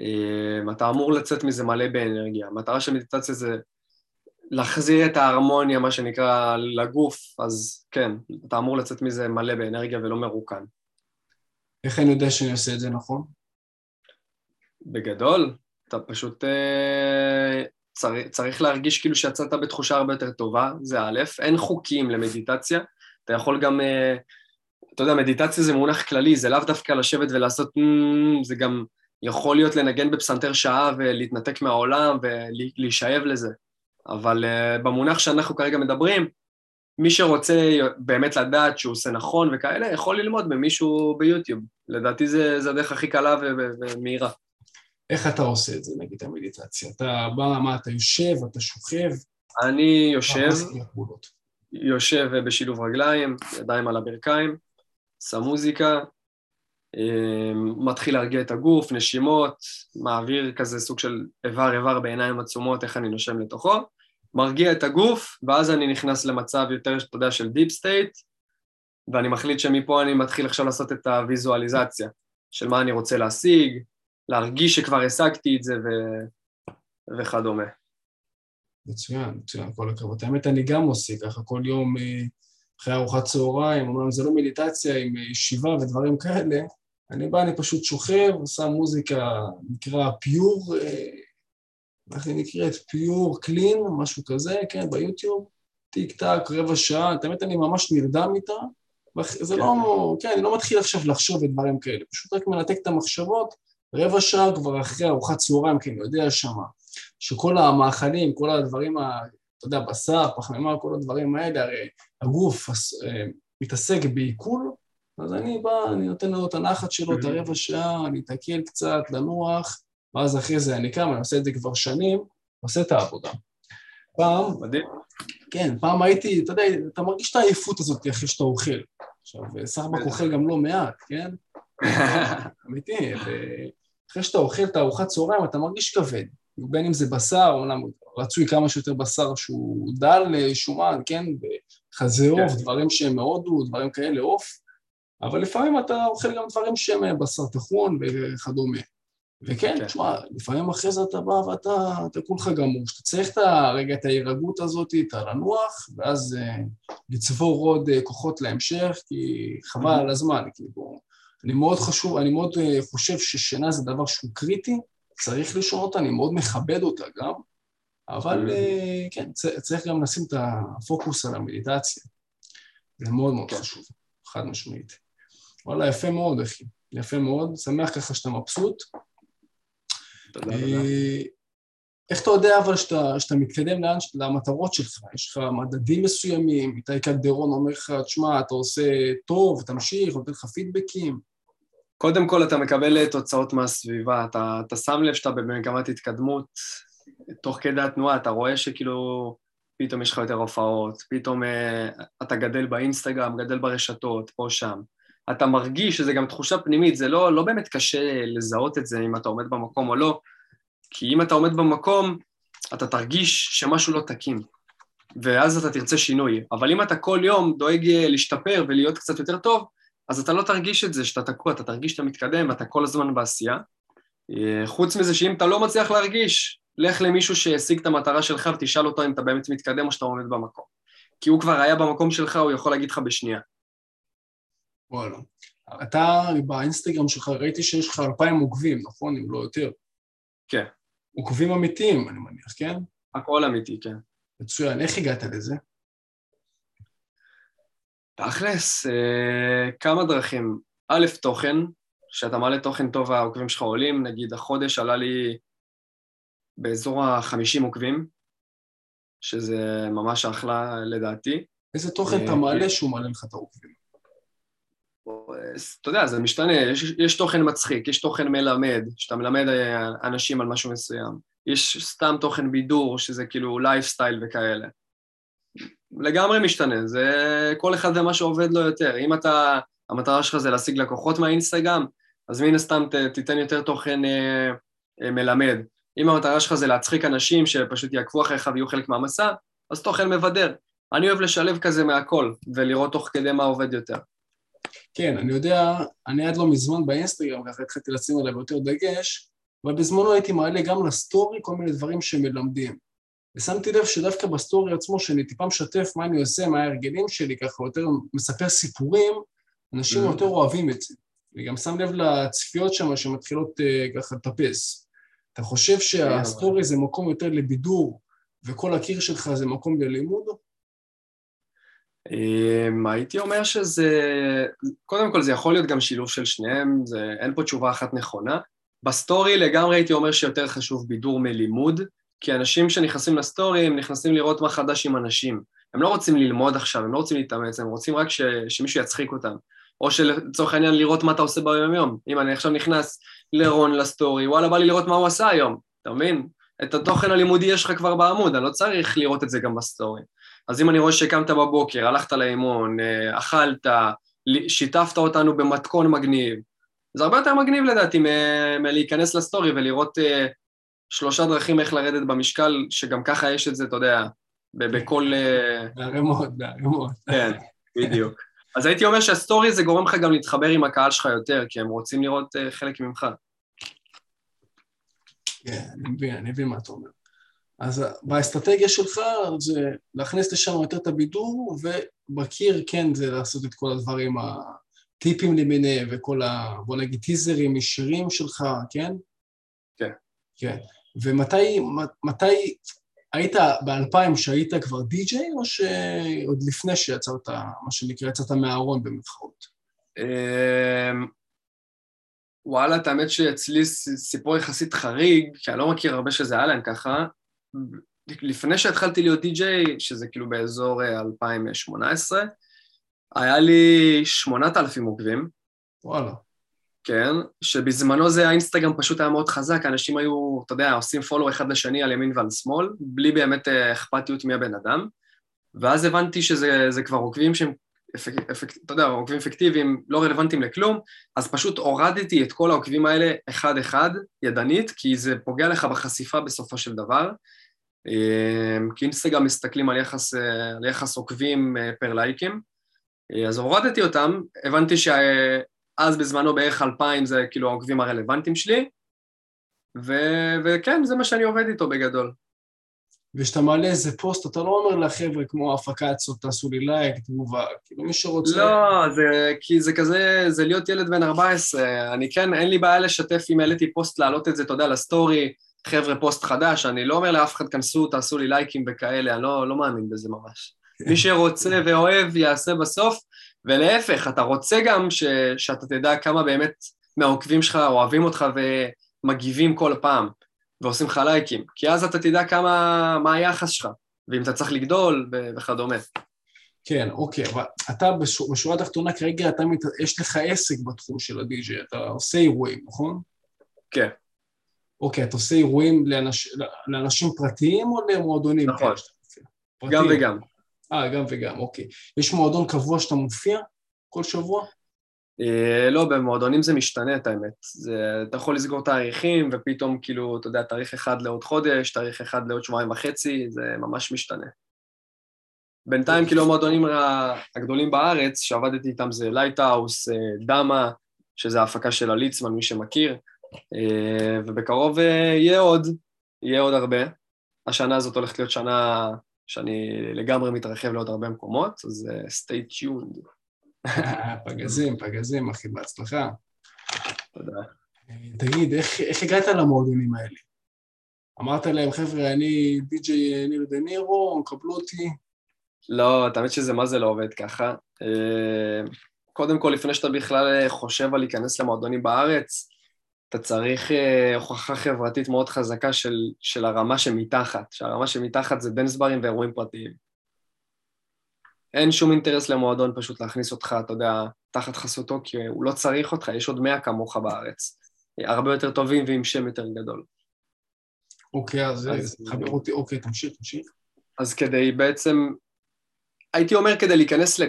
אה, אתה אמור לצאת מזה מלא באנרגיה. המטרה של מדיטציה זה להחזיר את ההרמוניה, מה שנקרא, לגוף, אז כן, אתה אמור לצאת מזה מלא באנרגיה ולא מרוקן. איך אני יודע שאני עושה את זה נכון? בגדול, אתה פשוט אה, צריך, צריך להרגיש כאילו שיצאת בתחושה הרבה יותר טובה, זה א', אין חוקים למדיטציה, אתה יכול גם, אה, אתה יודע, מדיטציה זה מונח כללי, זה לאו דווקא לשבת ולעשות, זה גם יכול להיות לנגן בפסנתר שעה ולהתנתק מהעולם ולהישאב לזה, אבל אה, במונח שאנחנו כרגע מדברים, מי שרוצה באמת לדעת שהוא עושה נכון וכאלה, יכול ללמוד ממישהו ביוטיוב. לדעתי זה, זה הדרך הכי קלה ומהירה. איך אתה עושה את זה, נגיד, המדיטציה? אתה בא, מה, אתה יושב, אתה שוכב? אני יושב, יושב בשילוב רגליים, ידיים על הברכיים, שם מוזיקה, מתחיל להרגיע את הגוף, נשימות, מעביר כזה סוג של איבר-איבר בעיניים עצומות, איך אני נושם לתוכו, מרגיע את הגוף, ואז אני נכנס למצב יותר, אתה יודע, של deep state, ואני מחליט שמפה אני מתחיל עכשיו לעשות את הוויזואליזציה של מה אני רוצה להשיג, להרגיש שכבר השגתי את זה ו... וכדומה. מצוין, מצוין, כל הכבוד. האמת, אני גם עושה ככה כל יום אה, אחרי ארוחת צהריים, אומנם זה לא מדיטציה עם אה, ישיבה ודברים כאלה, אני בא, אני פשוט שוכב, שם מוזיקה, נקרא פיור, אה, איך היא נקראת? פיור קלין, משהו כזה, כן, ביוטיוב, טיק טק, רבע שעה, את האמת, אני ממש נרדם איתה, זה כן. לא, כן, אני לא מתחיל עכשיו לחשוב ודברים כאלה, פשוט רק מנתק את המחשבות, רבע שעה כבר אחרי ארוחת צהריים, כי אני יודע שמה, שכל המאכלים, כל הדברים, ה, אתה יודע, בשר, פחמימה, כל הדברים האלה, הרי הגוף אה, מתעסק בעיכול, אז אני בא, אני נותן לו את הנחת שלו, את mm-hmm. הרבע שעה, אני אתקל קצת, לנוח, ואז אחרי זה אני קם, אני עושה את זה כבר שנים, עושה את העבודה. פעם, מדהים. כן, פעם הייתי, אתה יודע, אתה מרגיש את העייפות הזאת אחרי שאתה אוכל. עכשיו, סחבק אוכל גם לא מעט, כן? אמיתי, אחרי שאתה אוכל את הארוחת צהריים אתה מרגיש כבד, בין אם זה בשר, אומנם רצוי כמה שיותר בשר שהוא דל שומן, כן? חזה עוף, כן. דברים שהם מהודו, דברים כאלה, עוף, אבל לפעמים אתה אוכל גם דברים שהם בשר טחון וכדומה. וכן, כן. תשמע, לפעמים אחרי זה אתה בא ואתה אתה כולך גמור, שאתה צריך את הרגע, את ההירגעות הזאת, את הלנוח, ואז uh, לצבור עוד uh, כוחות להמשך, כי חבל על הזמן, כאילו. אני מאוד חשוב, אני מאוד uh, חושב ששינה זה דבר שהוא קריטי, צריך לישון אותה, אני מאוד מכבד אותה גם, אבל uh, כן, צריך גם לשים את הפוקוס על המדיטציה. זה מאוד מאוד כן. חשוב, חד משמעית. וואלה, יפה מאוד, אחי. יפה מאוד, שמח ככה שאתה מבסוט. אה, איך אתה יודע אבל שאתה, שאתה מתקדם לאן, למטרות שלך? יש לך מדדים מסוימים, איתי קלדרון אומר לך, תשמע, אתה עושה טוב, תמשיך, נותן לך פידבקים. קודם כל אתה מקבל תוצאות מהסביבה, אתה, אתה שם לב שאתה במגמת התקדמות, תוך כדי התנועה אתה רואה שכאילו פתאום יש לך יותר הופעות, פתאום uh, אתה גדל באינסטגרם, גדל ברשתות, פה שם. אתה מרגיש שזה גם תחושה פנימית, זה לא, לא באמת קשה לזהות את זה אם אתה עומד במקום או לא, כי אם אתה עומד במקום, אתה תרגיש שמשהו לא תקין, ואז אתה תרצה שינוי. אבל אם אתה כל יום דואג אה, להשתפר ולהיות קצת יותר טוב, אז אתה לא תרגיש את זה שאתה תקוע, אתה תרגיש שאתה מתקדם, אתה כל הזמן בעשייה. אה, חוץ מזה שאם אתה לא מצליח להרגיש, לך למישהו שהשיג את המטרה שלך ותשאל אותו אם אתה באמת מתקדם או שאתה עומד במקום. כי הוא כבר היה במקום שלך, הוא יכול להגיד לך בשנייה. וואלה. אתה באינסטגרם שלך ראיתי שיש לך אלפיים עוקבים, נכון? אם לא יותר. כן. עוקבים אמיתיים, אני מניח, כן? הכל אמיתי, כן. מצוין. איך הגעת לזה? תכלס, אה, כמה דרכים. א', תוכן, כשאתה מעלה תוכן טוב העוקבים שלך עולים, נגיד החודש עלה לי באזור ה-50 עוקבים, שזה ממש אחלה לדעתי. איזה תוכן אתה מעלה שהוא מעלה לך את העוקבים? אתה יודע, זה משתנה, יש, יש תוכן מצחיק, יש תוכן מלמד, שאתה מלמד אה, אנשים על משהו מסוים, יש סתם תוכן בידור, שזה כאילו לייפסטייל וכאלה. לגמרי משתנה, זה כל אחד ומה שעובד לו יותר. אם אתה, המטרה שלך זה להשיג לקוחות מהאינסטגרם, אז מן הסתם ת, תיתן יותר תוכן אה, אה, מלמד. אם המטרה שלך זה להצחיק אנשים שפשוט יעקבו אחריך ויהיו חלק מהמסע, אז תוכן מבדר. אני אוהב לשלב כזה מהכל, ולראות תוך כדי מה עובד יותר. כן, אני יודע, אני עד לא מזמן באינסטגרם, ככה התחלתי לשים עליו יותר דגש, אבל בזמנו הייתי מעלה גם לסטורי כל מיני דברים שמלמדים. ושמתי לב שדווקא ב story עצמו, שאני טיפה משתף מה אני עושה, מה ההרגלים שלי, ככה יותר מספר סיפורים, אנשים mm-hmm. יותר אוהבים את זה. וגם שם לב לצפיות שם שמתחילות uh, ככה לטפס. אתה חושב שה story זה מקום יותר לבידור, וכל הקיר שלך זה מקום ללימוד? אמ, הייתי אומר שזה, קודם כל זה יכול להיות גם שילוב של שניהם, זה, אין פה תשובה אחת נכונה. ב story לגמרי הייתי אומר שיותר חשוב בידור מלימוד, כי אנשים שנכנסים ל story הם נכנסים לראות מה חדש עם אנשים. הם לא רוצים ללמוד עכשיו, הם לא רוצים להתאמץ, הם רוצים רק ש, שמישהו יצחיק אותם. או שלצורך העניין לראות מה אתה עושה ביום יום. אם אני עכשיו נכנס לרון ל story, וואלה בא לי לראות מה הוא עשה היום, אתה מבין? את התוכן הלימודי יש לך כבר בעמוד, אני לא צריך לראות את זה גם ב story. אז אם אני רואה שקמת בבוקר, הלכת לאימון, אה, אכלת, שיתפת אותנו במתכון מגניב, זה הרבה יותר מגניב לדעתי מלהיכנס לסטורי ולראות uh, שלושה דרכים איך לרדת במשקל, שגם ככה יש את זה, אתה יודע, בכל... בערימות, בערימות. כן, בדיוק. אז הייתי אומר שהסטורי זה גורם לך גם להתחבר עם הקהל שלך יותר, כי הם רוצים לראות חלק ממך. כן, אני מבין, אני מבין מה אתה אומר. אז באסטרטגיה שלך זה להכניס לשם יותר את הבידור, ובקיר כן זה לעשות את כל הדברים, הטיפים למיניהם וכל ה... בוא נגיד טיזרים ישירים שלך, כן? כן. כן. ומתי מתי, היית ב-2000 שהיית כבר די-ג'יי, או שעוד לפני שיצרת, מה שנקרא, יצאת מהארון במרכאות? וואלה, את האמת שאצלי סיפור יחסית חריג, כי אני לא מכיר הרבה שזה היה להם ככה. לפני שהתחלתי להיות די-ג'יי, שזה כאילו באזור 2018, אה, היה לי 8,000 עוקבים. וואלה. כן, שבזמנו זה האינסטגרם פשוט היה מאוד חזק, אנשים היו, אתה יודע, עושים פולו אחד לשני על ימין ועל שמאל, בלי באמת אה, אכפתיות מי הבן אדם, ואז הבנתי שזה כבר עוקבים שהם אפק, אפק, אתה יודע, עוקבים פיקטיביים לא רלוונטיים לכלום, אז פשוט הורדתי את כל העוקבים האלה אחד-אחד, ידנית, כי זה פוגע לך בחשיפה בסופו של דבר. אמ, כי אינסטגרם מסתכלים על יחס, על יחס עוקבים אה, פר לייקים, אה, אז הורדתי אותם, הבנתי שאז בזמנו בערך אלפיים זה כאילו העוקבים הרלוונטיים שלי, ו... וכן, זה מה שאני עובד איתו בגדול. וכשאתה מעלה איזה פוסט, אתה לא אומר לחבר'ה כמו הפקצות, תעשו לי לייק, תגובה, כאילו מי שרוצה... לא, זה, כי זה כזה, זה להיות ילד בן 14. אני כן, אין לי בעיה לשתף אם העליתי פוסט, להעלות את זה, אתה יודע, ל story, חבר'ה, פוסט חדש, אני לא אומר לאף אחד, כנסו, תעשו לי לייקים וכאלה, אני לא, לא מאמין בזה ממש. מי שרוצה ואוהב, יעשה בסוף, ולהפך, אתה רוצה גם ש, שאתה תדע כמה באמת מהעוקבים שלך אוהבים אותך ומגיבים כל פעם. ועושים לך לייקים, כי אז אתה תדע כמה, מה היחס שלך, ואם אתה צריך לגדול וכדומה. כן, אוקיי, אבל אתה בשורה, בשורה התחתונה כרגע, אתה, מת... יש לך עסק בתחום של הדי-ג'יי, אתה עושה אירועים, נכון? כן. אוקיי, אתה עושה אירועים לאנש... לאנשים פרטיים או למועדונים? נכון, כן, גם וגם. אה, גם וגם, אוקיי. יש מועדון קבוע שאתה מופיע כל שבוע? אה, לא, במועדונים זה משתנה, את האמת. זה, אתה יכול לסגור תאריכים, ופתאום כאילו, אתה יודע, תאריך אחד לעוד חודש, תאריך אחד לעוד שבועיים וחצי, זה ממש משתנה. בינתיים, כאילו, המועדונים הגדולים בארץ, שעבדתי איתם זה לייטהאוס, אה, דמה, שזה ההפקה של הליצמן, מי שמכיר, אה, ובקרוב יהיה עוד, יהיה עוד הרבה. השנה הזאת הולכת להיות שנה שאני לגמרי מתרחב לעוד הרבה מקומות, אז stay tuned. פגזים, פגזים, אחי, בהצלחה. תודה. תגיד, איך, איך הגעת למועדונים האלה? אמרת להם, חבר'ה, אני די.ג'יי ניר דה נירו, קבלו אותי? לא, האמת שזה מה זה לא עובד ככה. אה, קודם כל, לפני שאתה בכלל חושב על להיכנס למועדונים בארץ, אתה צריך אה, הוכחה חברתית מאוד חזקה של, של הרמה שמתחת, שהרמה שמתחת זה דנסברים ואירועים פרטיים. אין שום אינטרס למועדון פשוט להכניס אותך, אתה יודע, תחת חסותו, כי הוא לא צריך אותך, יש עוד מאה כמוך בארץ. הרבה יותר טובים ועם שם יותר גדול. אוקיי, אז חבר אותי, אוקיי, תמשיך, תמשיך. אז כדי בעצם, הייתי אומר כדי להיכנס, ל,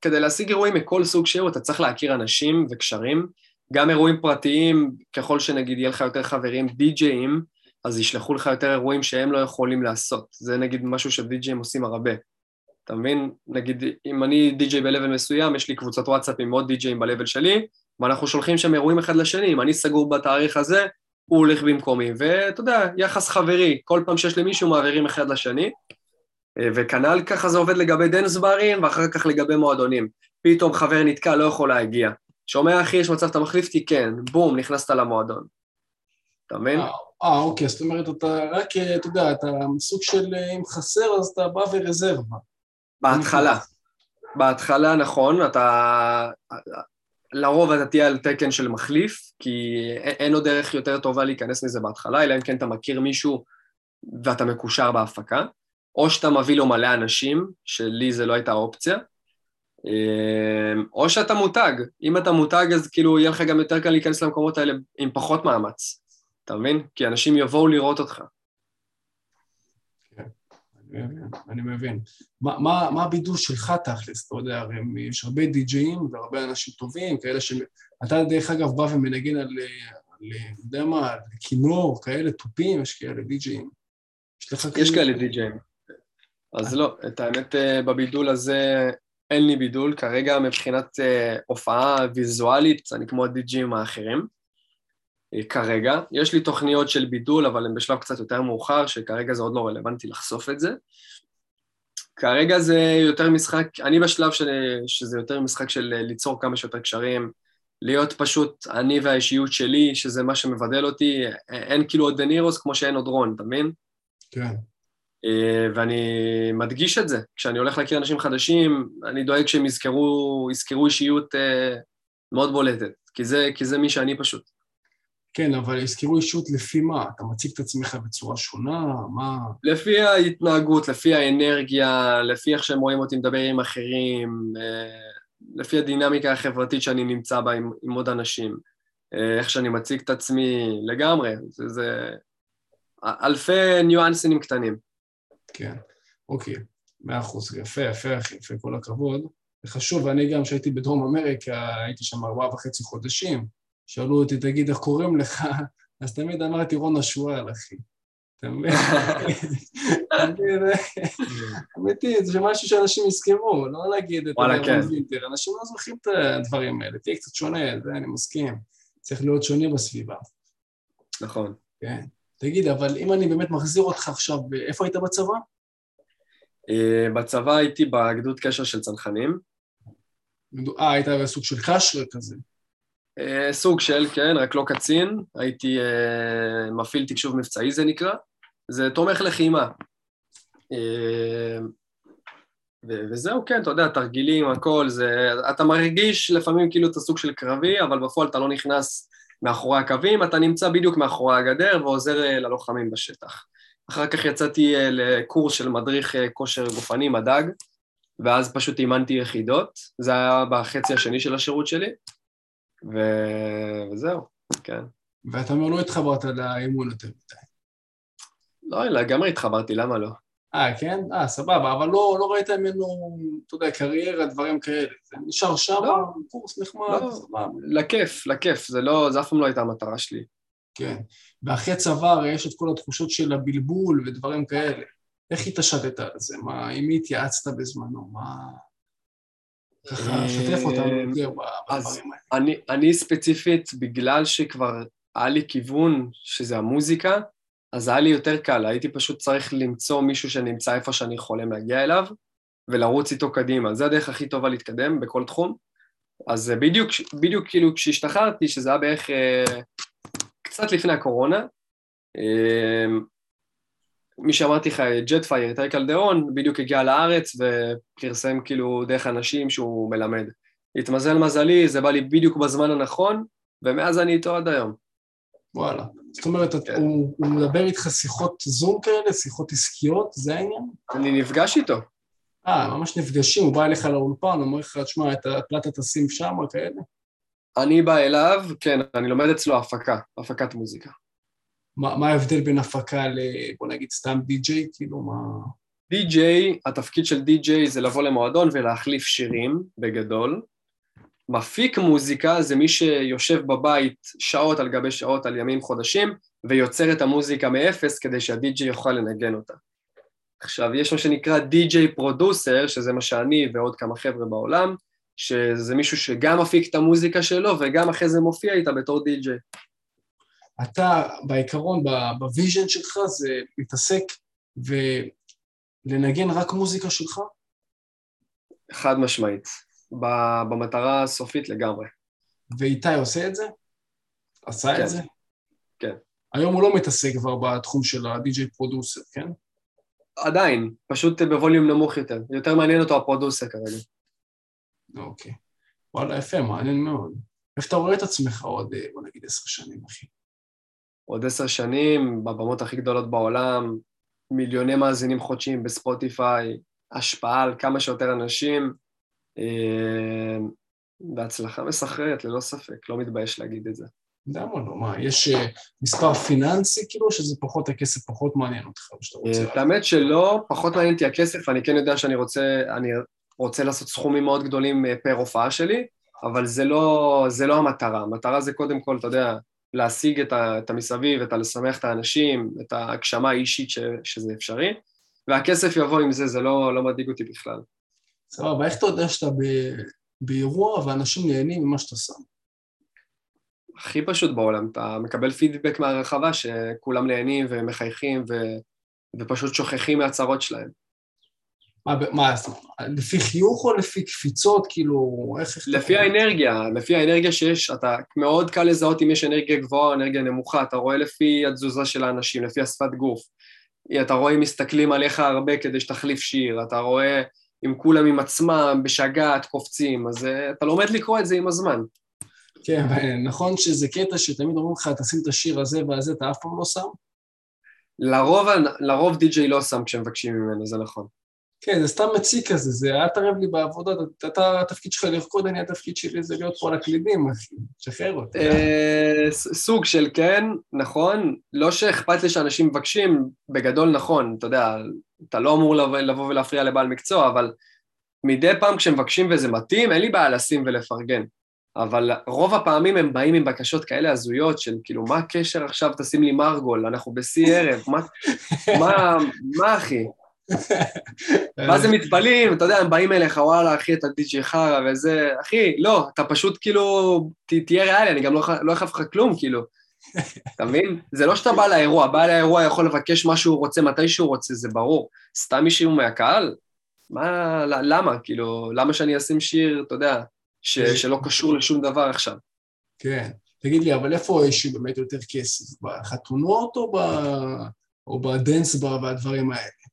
כדי להשיג אירועים מכל סוג שהוא, אתה צריך להכיר אנשים וקשרים, גם אירועים פרטיים, ככל שנגיד יהיה לך יותר חברים די-ג'אים, אז ישלחו לך יותר אירועים שהם לא יכולים לעשות. זה נגיד משהו שדי-ג'אים עושים הרבה. אתה מבין? נגיד, אם אני די-ג'יי ב-level מסוים, יש לי קבוצת וואטסאפ עם עוד די-ג'יים ב-level שלי, ואנחנו שולחים שם אירועים אחד לשני, אם אני סגור בתאריך הזה, הוא הולך במקומי, ואתה יודע, יחס חברי, כל פעם שיש למישהו מעבירים אחד לשני, אה, וכנ"ל ככה זה עובד לגבי דנס ברים, ואחר כך לגבי מועדונים. פתאום חבר נתקע, לא יכול להגיע. שומע אחי, יש מצב אתה מחליף אותי? כן, בום, נכנסת למועדון. אתה מבין? אה, אה אוקיי, זאת אומרת, אתה רק, אה, אתה יודע, אתה סוג של, אם חסר, אז אתה בא כרזרבה. בהתחלה. בהתחלה, נכון, אתה... לרוב אתה תהיה על תקן של מחליף, כי אין לו דרך יותר טובה להיכנס לזה בהתחלה, אלא אם כן אתה מכיר מישהו ואתה מקושר בהפקה, או שאתה מביא לו מלא אנשים, שלי זה לא הייתה אופציה, אמ, או שאתה מותג. אם אתה מותג, אז כאילו יהיה לך גם יותר קל להיכנס למקומות האלה עם פחות מאמץ, אתה מבין? כי אנשים יבואו לראות אותך. אני מבין. מה, מה, מה הבידול שלך תכלס? אתה יודע, הרי יש הרבה די-ג'אים והרבה אנשים טובים, כאלה ש... אתה דרך אגב בא ומנגן על, על, אתה יודע מה, על כינור, כאלה תופים, יש כאלה די-ג'אים. יש לך כאלה... יש כאלה די-ג'אים. אז לא, את האמת אה, בבידול הזה אין לי בידול, כרגע מבחינת אה, הופעה ויזואלית, אני כמו הדי-ג'ים האחרים. אה, כרגע. יש לי תוכניות של בידול, אבל הן בשלב קצת יותר מאוחר, שכרגע זה עוד לא רלוונטי לחשוף את זה. כרגע זה יותר משחק, אני בשלב של, שזה יותר משחק של ליצור כמה שיותר קשרים, להיות פשוט אני והאישיות שלי, שזה מה שמבדל אותי, אין כאילו עוד דנירוס כמו שאין עוד רון, אתה מבין? כן. אה, ואני מדגיש את זה. כשאני הולך להכיר אנשים חדשים, אני דואג שהם יזכרו, יזכרו אישיות אה, מאוד בולטת, כי זה, כי זה מי שאני פשוט. כן, אבל יזכרו אישות לפי מה? אתה מציג את עצמך בצורה שונה? מה... לפי ההתנהגות, לפי האנרגיה, לפי איך שהם רואים אותי מדבר עם אחרים, אה, לפי הדינמיקה החברתית שאני נמצא בה עם, עם עוד אנשים, אה, איך שאני מציג את עצמי לגמרי, זה, זה אלפי ניואנסים קטנים. כן, אוקיי, מאה אחוז, יפה, יפה, אחי, יפה, כל הכבוד. זה חשוב, ואני גם, כשהייתי בדרום אמריקה, הייתי שם ארבעה וחצי חודשים, שאלו אותי, תגיד, איך קוראים לך? אז תמיד אמרתי רון השועל, אחי. אתה מבין? אמיתי, זה משהו שאנשים יזכרו, לא להגיד את רון כן. אנשים לא זוכרים את הדברים האלה, תהיה קצת שונה, זה אני מסכים. צריך להיות שונה בסביבה. נכון. כן. תגיד, אבל אם אני באמת מחזיר אותך עכשיו, איפה היית בצבא? אה, בצבא הייתי בגדוד קשר של צנחנים. אה, היית בסוג של קשר כזה. אה, סוג של, כן, רק לא קצין, הייתי אה, מפעיל תקשוב מבצעי זה נקרא, זה תומך לחימה. אה, וזהו, כן, אתה יודע, תרגילים, הכל, זה... אתה מרגיש לפעמים כאילו אתה סוג של קרבי, אבל בפועל אתה לא נכנס מאחורי הקווים, אתה נמצא בדיוק מאחורי הגדר ועוזר ללוחמים בשטח. אחר כך יצאתי לקורס של מדריך כושר גופני, מדאג, ואז פשוט אימנתי יחידות, זה היה בחצי השני של השירות שלי. ו... וזהו, כן. ואתה אומר, לא התחברת לאימון יותר מדי. לא, לגמרי התחברתי, למה לא? אה, כן? אה, סבבה, אבל לא, לא ראית ממנו, אתה יודע, קריירה, דברים כאלה. זה נשאר שם, לא, קורס נחמד, לא, סבבה. לכיף, לכיף, זה לא, זה אף פעם לא הייתה המטרה שלי. כן. ואחרי צבא הרי יש את כל התחושות של הבלבול ודברים כאלה. איך התעשתת על זה? מה, עם מי התייעצת בזמנו? מה... ככה, שתף אותנו בדברים האלה. אני ספציפית, בגלל שכבר היה לי כיוון שזה המוזיקה, אז היה לי יותר קל, הייתי פשוט צריך למצוא מישהו שנמצא איפה שאני חולם להגיע אליו, ולרוץ איתו קדימה. זה הדרך הכי טובה להתקדם בכל תחום. אז בדיוק, בדיוק כאילו כשהשתחררתי, שזה היה בערך אה, קצת לפני הקורונה, אה, מי שאמרתי לך, Jetfire, איתי קלדרון, בדיוק הגיע לארץ ופרסם כאילו דרך אנשים שהוא מלמד. התמזל מזלי, זה בא לי בדיוק בזמן הנכון, ומאז אני איתו עד היום. וואלה. זאת אומרת, כן. הוא, הוא מדבר איתך שיחות זום כאלה, שיחות עסקיות, זה העניין? אני נפגש איתו. אה, ממש נפגשים, הוא בא אליך לאולפן, אומר לך, תשמע, את הפלטה תשים שם, כאלה? אני בא אליו, כן, אני לומד אצלו הפקה, הפקת מוזיקה. מה, מה ההבדל בין הפקה ל... בוא נגיד סתם די-ג'יי? כאילו, מה... די-ג'יי, התפקיד של די-ג'יי זה לבוא למועדון ולהחליף שירים, בגדול. מפיק מוזיקה זה מי שיושב בבית שעות על גבי שעות על ימים חודשים ויוצר את המוזיקה מאפס כדי שהדי-ג'יי יוכל לנגן אותה. עכשיו, יש מה שנקרא די-ג'יי פרודוסר, שזה מה שאני ועוד כמה חבר'ה בעולם, שזה מישהו שגם מפיק את המוזיקה שלו וגם אחרי זה מופיע איתה בתור די-ג'יי. אתה בעיקרון, ב vision שלך, זה מתעסק ולנגן רק מוזיקה שלך? חד משמעית. במטרה הסופית לגמרי. ואיתי עושה את זה? עשה כן. את זה? כן. היום הוא לא מתעסק כבר בתחום של הדי-ג'יי producer, כן? עדיין, פשוט ב volume נמוך יותר. יותר מעניין אותו ה producer כרגע. אוקיי. וואלה, יפה, מעניין מאוד. איפה אתה רואה את עצמך עוד, בוא נגיד, עשר שנים, אחי? עוד עשר שנים, בבמות הכי גדולות בעולם, מיליוני מאזינים חודשיים בספוטיפיי, השפעה על כמה שיותר אנשים, אה, בהצלחה מסחררת, ללא ספק, לא מתבייש להגיד את זה. למה לא? מה, יש אה, מספר פיננסי כאילו, שזה פחות, הכסף פחות מעניין אותך, שאתה רוצה... אה, האמת שלא, פחות מעניין אותי הכסף, אני כן יודע שאני רוצה, אני רוצה לעשות סכומים מאוד גדולים פר הופעה שלי, אבל זה לא, זה לא המטרה, המטרה זה קודם כל, אתה יודע, להשיג את, ה, את המסביב, את הלשמח את האנשים, את ההגשמה האישית ש, שזה אפשרי, והכסף יבוא עם זה, זה לא, לא מדאיג אותי בכלל. סבבה, איך אתה יודע שאתה באירוע ואנשים נהנים ממה שאתה שם? הכי פשוט בעולם, אתה מקבל פידבק מהרחבה שכולם נהנים ומחייכים ו... ופשוט שוכחים מהצרות שלהם. מה, מה, לפי חיוך או לפי קפיצות, כאילו, איך... לפי האנרגיה, לפי האנרגיה שיש, אתה מאוד קל לזהות אם יש אנרגיה גבוהה או אנרגיה נמוכה, אתה רואה לפי התזוזה של האנשים, לפי השפת גוף. אתה רואה אם מסתכלים עליך הרבה כדי שתחליף שיר, אתה רואה אם כולם עם עצמם, בשגעת, קופצים, אז uh, אתה לומד לקרוא את זה עם הזמן. כן, נכון שזה קטע שתמיד אומרים לך, תשים את השיר הזה והזה, אתה אף פעם לא שם? לרוב, לרוב די.ג'יי לא שם כשמבקשים ממנו, זה נכון. כן, זה סתם מציק כזה, זה אל תערב לי בעבודה, אתה, התפקיד שלך לרקוד, אני התפקיד שלי זה להיות פה על הקלידים, אחי, תשחרר אותי. אה, סוג של כן, נכון, לא שאכפת לי שאנשים מבקשים, בגדול נכון, אתה יודע, אתה לא אמור לבוא ולהפריע לבעל מקצוע, אבל מדי פעם כשמבקשים וזה מתאים, אין לי בעיה לשים ולפרגן. אבל רוב הפעמים הם באים עם בקשות כאלה הזויות של כאילו, מה הקשר עכשיו תשים לי מרגול, אנחנו בשיא ערב, מה, מה, מה אחי? ואז הם מתפלאים, אתה יודע, הם באים אליך, וואלה, אחי, אתה די.ג'י חרא וזה, אחי, לא, אתה פשוט כאילו, תהיה ריאלי, אני גם לא, לא אחף לך כלום, כאילו. אתה מבין? זה לא שאתה בא לאירוע, בא לאירוע יכול לבקש מה שהוא רוצה, מתי שהוא רוצה, זה ברור. סתם מישהו מהקהל? מה, למה? כאילו, למה שאני אשים שיר, אתה יודע, ש, שלא קשור לשום דבר עכשיו? כן. תגיד לי, אבל איפה יש באמת יותר כסף? בחתונות או, ב... או ב dance bar והדברים האלה?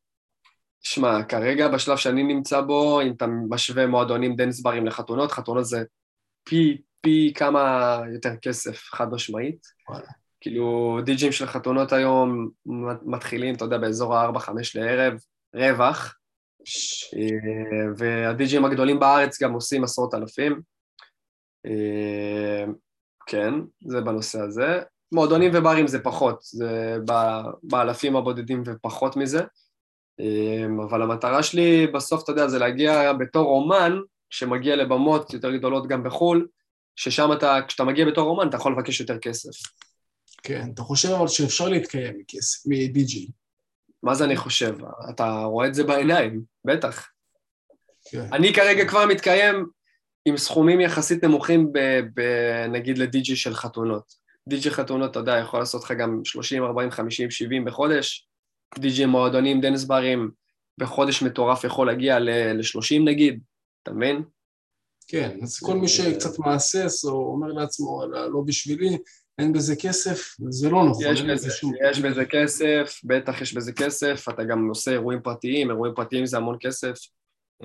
שמע, כרגע בשלב שאני נמצא בו, אם אתה משווה מועדונים dance ברים לחתונות, חתונות זה פי, פי כמה יותר כסף, חד משמעית. וואלה. כאילו, די.ג'ים של חתונות היום מתחילים, אתה יודע, באזור ה-4-5 לערב, רווח, אה, והדי.ג'ים הגדולים בארץ גם עושים עשרות אלפים. אה, כן, זה בנושא הזה. מועדונים וברים זה פחות, זה באלפים הבודדים ופחות מזה. אמ, אבל המטרה שלי בסוף, אתה יודע, זה להגיע בתור אומן, שמגיע לבמות יותר גדולות גם בחו"ל, ששם אתה, כשאתה מגיע בתור אומן, אתה יכול לבקש יותר כסף. כן, אתה חושב אבל שאפשר להתקיים מכסף, מ-DG. מה זה אני חושב? אתה רואה את זה בעיניים, בטח. כן. אני כרגע כבר מתקיים עם סכומים יחסית נמוכים, ב, ב, נגיד לדי.ג'י של חתונות. די.ג'י חתונות, אתה יודע, יכול לעשות לך גם 30, 40, 50, 70 בחודש, די.ג'י מועדונים, dance ברים, בחודש מטורף יכול להגיע ל-30 נגיד, אתה מבין? כן, אז כל מי שקצת מהסס או אומר לעצמו, לא בשבילי, אין בזה כסף, זה לא נכון. יש בזה, שום... יש בזה כסף, בטח יש בזה כסף, אתה גם עושה אירועים פרטיים, אירועים פרטיים זה המון כסף.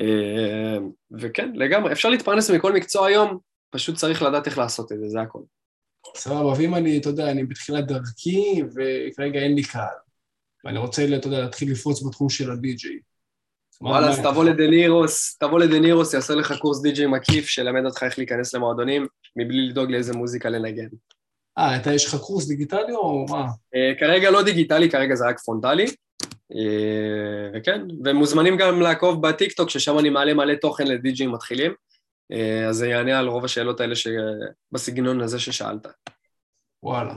אה, וכן, לגמרי, אפשר להתפרנס מכל מקצוע היום, פשוט צריך לדעת איך לעשות את זה, זה הכל. סבבה, ואם אני, אתה יודע, אני בתחילת דרכי, וכרגע אין לי קהל, ואני רוצה, אתה יודע, להתחיל לפרוץ בתחום של הדי-ג'יי. וואלה, אז תבוא לדנירוס, תבוא לדנירוס, יעשה לך קורס די-ג'יי מקיף, שילמד אותך איך להיכנס למועדונים, מבלי לדאוג לאיזה מוזיקה לנגן. אה, אתה, יש לך קורס דיגיטלי או מה? אה, כרגע לא דיגיטלי, כרגע זה רק פרונטלי. Uh, וכן, ומוזמנים גם לעקוב בטיקטוק, ששם אני מעלה מלא תוכן לדי-ג'יי מתחילים. Uh, אז זה יענה על רוב השאלות האלה בסגנון הזה ששאלת. וואלה.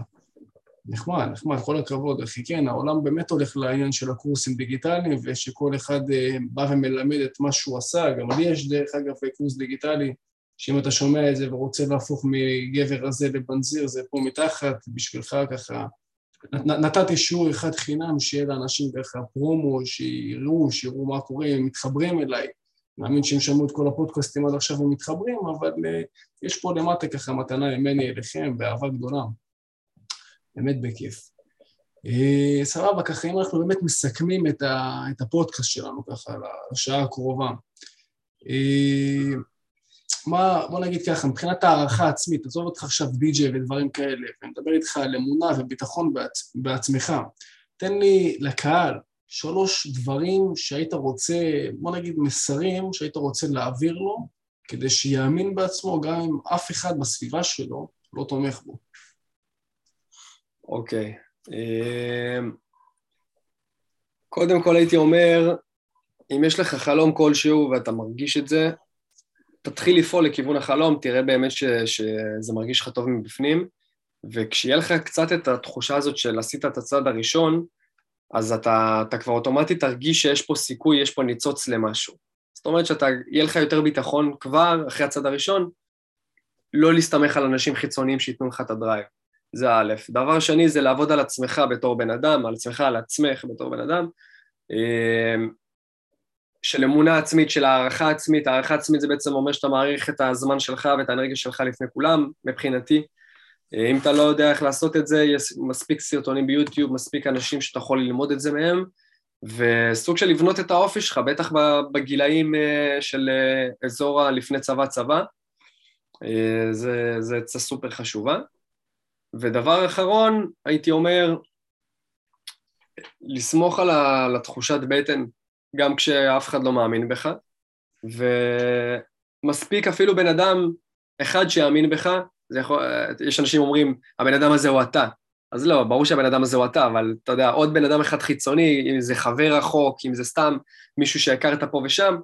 נחמד, נחמד, כל הכבוד, אחי. כן, העולם באמת הולך לעניין של הקורסים דיגיטליים, ושכל אחד uh, בא ומלמד את מה שהוא עשה. גם לי יש, דרך אגב, קורס דיגיטלי, שאם אתה שומע את זה ורוצה להפוך מגבר הזה לבנזיר, זה פה מתחת, בשבילך ככה. נתתי שיעור אחד חינם, שיהיה לאנשים ככה פרומו, שיראו, שיראו מה קורה, הם מתחברים אליי. מאמין שהם שמעו את כל הפודקאסטים עד עכשיו ומתחברים, אבל uh, יש פה למטה ככה מתנה ממני אליכם, באהבה גדולה. באמת בכיף. Uh, סבבה, ככה אם אנחנו באמת מסכמים את, הפודקאסט שלנו ככה לשעה הקרובה. Uh, מה, בוא נגיד ככה, מבחינת הערכה עצמית, עזוב אותך עכשיו די.ג'יי ודברים כאלה, ואני מדבר איתך על אמונה וביטחון בעצ, בעצמך. תן לי לקהל שלוש דברים שהיית רוצה, בוא נגיד מסרים שהיית רוצה להעביר לו, כדי שיאמין בעצמו גם אם אף אחד בסביבה שלו לא תומך בו. אוקיי. אמ, קודם כל הייתי אומר, אם יש לך חלום כלשהו ואתה מרגיש את זה, תתחיל לפעול לכיוון החלום, תראה באמת ש, שזה מרגיש לך טוב מבפנים, וכשיהיה לך קצת את התחושה הזאת של עשית את הצעד הראשון, אז אתה, אתה כבר אוטומטית תרגיש שיש פה סיכוי, יש פה ניצוץ למשהו. זאת אומרת שאתה, יהיה לך יותר ביטחון כבר אחרי הצעד הראשון, לא להסתמך על אנשים חיצוניים שייתנו לך את הדרייב. זה א'. דבר שני זה לעבוד על עצמך בתור בן אדם, על עצמך, על עצמך בתור בן אדם, אמ, של אמונה עצמית, של הערכה עצמית. הערכה עצמית זה בעצם אומר שאתה מעריך את הזמן שלך ואת האנרגיה שלך לפני כולם, מבחינתי. אם אתה לא יודע איך לעשות את זה, יש מספיק סרטונים ביוטיוב, מספיק אנשים שאתה יכול ללמוד את זה מהם, וסוג של לבנות את האופי שלך, בטח בגילאים אה, של אה, אזור הלפני צבא-צבא, אה, זה עצה סופר חשובה. ודבר אחרון, הייתי אומר, לסמוך על התחושת בטן גם כשאף אחד לא מאמין בך, ומספיק אפילו בן אדם אחד שיאמין בך, יכול, יש אנשים אומרים, הבן אדם הזה הוא אתה. אז לא, ברור שהבן אדם הזה הוא אתה, אבל אתה יודע, עוד בן אדם אחד חיצוני, אם זה חבר רחוק, אם זה סתם מישהו שהכרת פה ושם,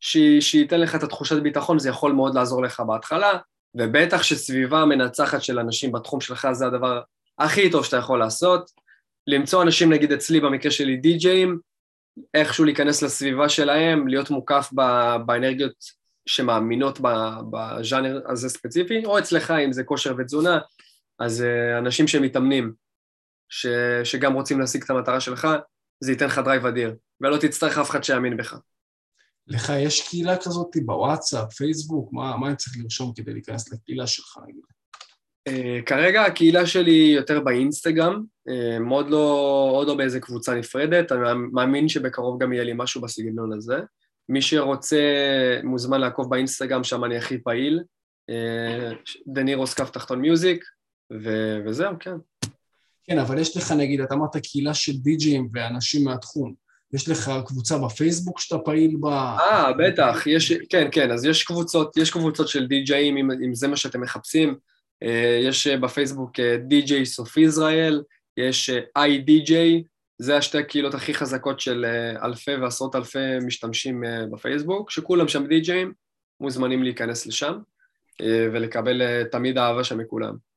ש... שייתן לך את התחושת ביטחון, זה יכול מאוד לעזור לך בהתחלה, ובטח שסביבה מנצחת של אנשים בתחום שלך זה הדבר הכי טוב שאתה יכול לעשות. למצוא אנשים, נגיד אצלי, במקרה שלי די-ג'אים, איכשהו להיכנס לסביבה שלהם, להיות מוקף באנרגיות שמאמינות בז'אנר הזה ספציפי, או אצלך, אם זה כושר ותזונה, אז אה, אנשים שמתאמנים, ש, שגם רוצים להשיג את המטרה שלך, זה ייתן לך drive אדיר, ולא תצטרך אף אחד שיאמין בך. לך יש קהילה כזאת בוואטסאפ, פייסבוק, מה, מה אני צריך לרשום כדי להיכנס לקהילה שלך, נגיד? אה, כרגע הקהילה שלי יותר באינסטגרם, uh, עוד, לא, עוד לא באיזה קבוצה נפרדת, אני מאמין שבקרוב גם יהיה לי משהו בסגנון הזה. מי שרוצה מוזמן לעקוב באינסטגרם, שם אני הכי פעיל, דנירוס כף תחתון מיוזיק, וזהו, כן. כן, אבל יש לך נגיד, אתה אמרת קהילה של די-ג'ים ואנשים מהתחום. יש לך קבוצה בפייסבוק שאתה פעיל בה? אה, בטח, יש, כן, כן, אז יש קבוצות, יש קבוצות של די-ג'אים, אם, אם זה מה שאתם מחפשים. אה, יש בפייסבוק די-ג'ייס אוף ישראל, יש איי-די-ג'יי, זה השתי הקהילות הכי חזקות של אה, אלפי ועשרות אלפי משתמשים אה, בפייסבוק, שכולם שם די-ג'אים, מוזמנים להיכנס לשם אה, ולקבל תמיד אהבה שם מכולם.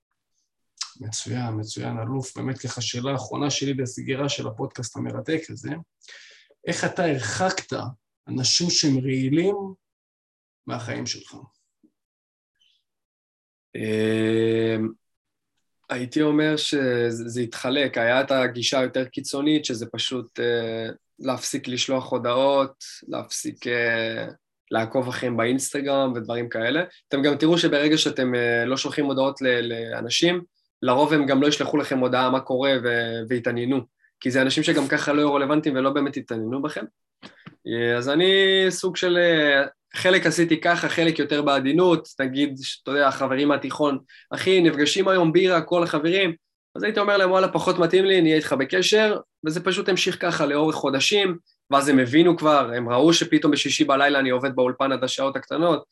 מצוין, מצוין, אלוף. באמת ככה שאלה אחרונה שלי בסגירה של הפודקאסט המרתק הזה, איך אתה הרחקת אנשים שהם רעילים מהחיים שלך? הייתי אומר שזה התחלק, היה את הגישה היותר קיצונית, שזה פשוט uh, להפסיק לשלוח הודעות, להפסיק uh, לעקוב אחריהם באינסטגרם ודברים כאלה. אתם גם תראו שברגע שאתם uh, לא שולחים הודעות לאנשים, לרוב הם גם לא ישלחו לכם הודעה מה קורה ויתעניינו, כי זה אנשים שגם ככה לא יהיו רלוונטיים ולא באמת יתעניינו בכם. אז אני סוג של חלק עשיתי ככה, חלק יותר בעדינות, נגיד, אתה יודע, החברים מהתיכון, אחי, נפגשים היום בירה, כל החברים, אז הייתי אומר להם, וואלה, פחות מתאים לי, נהיה איתך בקשר, וזה פשוט המשיך ככה לאורך חודשים, ואז הם הבינו כבר, הם ראו שפתאום בשישי בלילה אני עובד באולפן עד השעות הקטנות,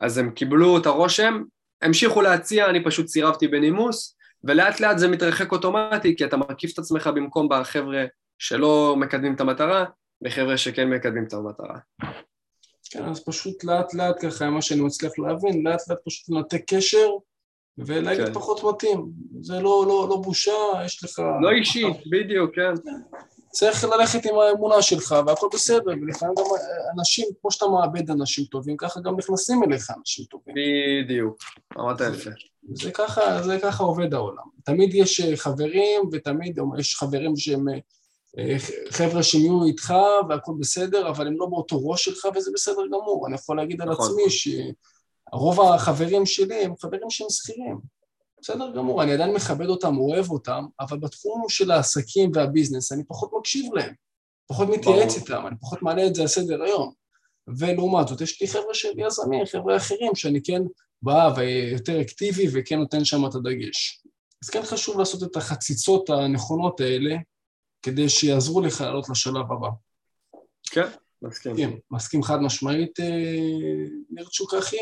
אז הם קיבלו את הרושם, המשיכו להציע, אני פשוט סירבתי בנימוס, ולאט לאט זה מתרחק אוטומטי, כי אתה מרכיב את עצמך במקום בחבר'ה שלא מקדמים את המטרה, בחבר'ה שכן מקדמים את המטרה. כן, אז פשוט לאט לאט ככה, מה שאני מצליח להבין, לאט לאט פשוט לנתק קשר ולהגיד כן. פחות מתאים. זה לא, לא, לא בושה, יש לך... לא אישי, בדיוק, כן. צריך ללכת עם האמונה שלך והכל בסדר, ולפעמים גם אנשים, כמו שאתה מאבד אנשים טובים, ככה גם נכנסים אליך אנשים טובים. בדיוק, אמרת יפה. זה ככה, זה ככה עובד העולם. תמיד יש חברים, ותמיד יש חברים שהם חבר'ה שהם יהיו איתך והכל בסדר, אבל הם לא באותו ראש שלך וזה בסדר גמור. אני יכול להגיד על נכון. עצמי שרוב החברים שלי הם חברים שהם שכירים. בסדר גמור, אני עדיין מכבד אותם, אוהב אותם, אבל בתחום של העסקים והביזנס אני פחות מקשיב להם, פחות מתייעץ איתם, אני פחות מעלה את זה על סדר היום. ולעומת זאת, יש לי חבר'ה של יזמים, חבר'ה אחרים, שאני כן בא ויותר אקטיבי וכן נותן שם את הדגש. אז כן חשוב לעשות את החציצות הנכונות האלה, כדי שיעזרו לך לעלות לשלב הבא. כן, מסכים. כן, מסכים חד משמעית, אה, ניר צ'וק אחי.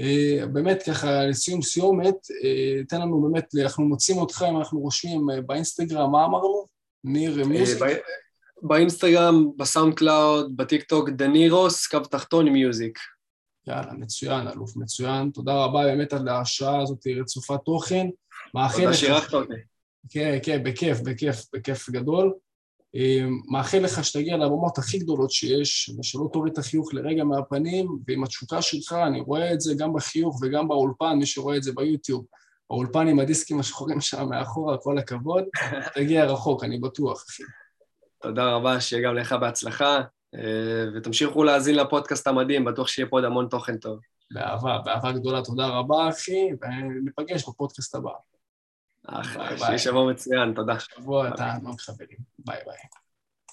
אה, באמת ככה לסיום סיומת, אה, תן לנו באמת, אנחנו מוצאים אותך אם אנחנו רושמים אה, באינסטגרם, מה אמרנו? ניר music? באינסטגרם, ב SoundCloud, בטיק טוק, דנירוס, קו תחתון music. יאללה, מצוין, אלוף מצוין. תודה רבה באמת על השעה הזאת רצופת תוכן. תודה שאירחת אותי. כן, כן, בכיף, בכיף, בכיף גדול. מאחל לך שתגיע לבמות הכי גדולות שיש, ושלא תוריד את החיוך לרגע מהפנים, ועם התשוקה שלך, אני רואה את זה גם בחיוך וגם באולפן, מי שרואה את זה ביוטיוב. האולפן עם הדיסקים השחורים שם מאחורה, כל הכבוד, תגיע רחוק, אני בטוח, אחי. תודה רבה, שיהיה גם לך בהצלחה, ותמשיכו להאזין לפודקאסט המדהים, בטוח שיהיה פה עוד המון תוכן טוב. באהבה, באהבה גדולה, תודה רבה, אחי, וניפגש בפודקאסט הבא. אחלה, שיהיה שבוע מצוין, תודה. שבוע תענוג חברים, ביי ביי.